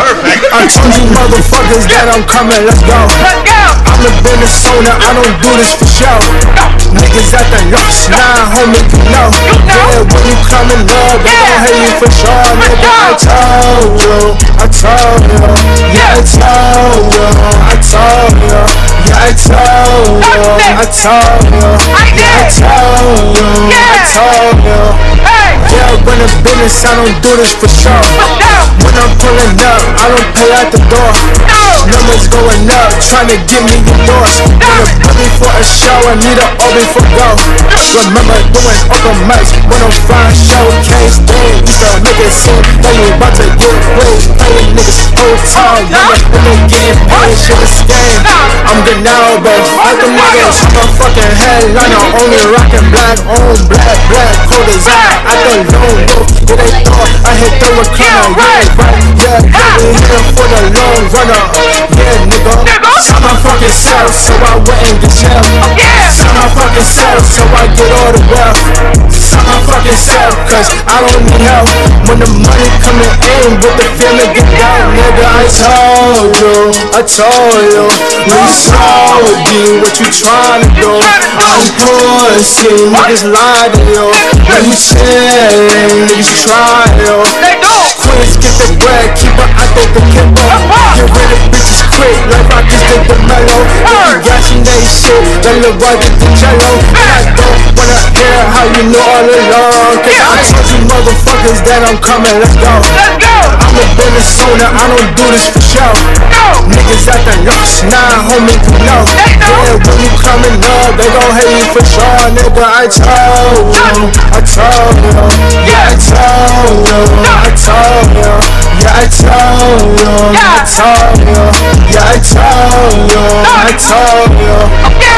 I told you motherfuckers that I'm coming, let's go. I'm a business owner, I don't do this for show. Niggas at the lost, nah, homie, you know. Yeah, when you coming up, they gon' hate you for sure, nigga. I told you, I told you, yeah, I told you, I told you, yeah, I told you, I told you, yeah, I told you, I told you. Yeah, when the business, I don't do this for show. When I'm pulling up, I don't pay at the door. Numbers going up, trying to get me endorsed. Wanna put me for a show, I need a open for go. Remember doing open mics, 105 showcase day. Used to make it seem that you about to get paid. Paying niggas oh, whole time, and they getting paid. Shit is game. I'm good now, but fuck them niggas. I'm a fucking headliner, only rockin' black on black, black cold as I. I the lone wolf, yeah, they thought I hit the recliner. Yeah, right, yeah, yeah, we here for the long runner. Yeah, nigga. Shot my fucking self, so I wouldn't get shelled. Shot my fucking self, so I get all the wealth. Shot my fucking self, cause I don't need help. When the money coming in, but the feeling get down, nigga. I told you, I told you. When you sold you, what you trying to do? I'm pussy, niggas lie to you. When you chillin', niggas try yo. Queens get the bread, keep her out there the kimbo. Get rid of bitches quick, like Rockets did the Melo. If you gashing they shit, then the boy get the jello. And I don't wanna hear how you know all along. Cause I told you motherfuckers that I'm coming, let's go. I'm a business owner, I don't do this for show. Niggas at the lost, nah, homie, you know. Yeah, when you coming up, they gon' hate you for sure, nigga. I told you, I told you, yeah, I told you, I told you, yeah, I told you, I told you, yeah, I told you, I told you. So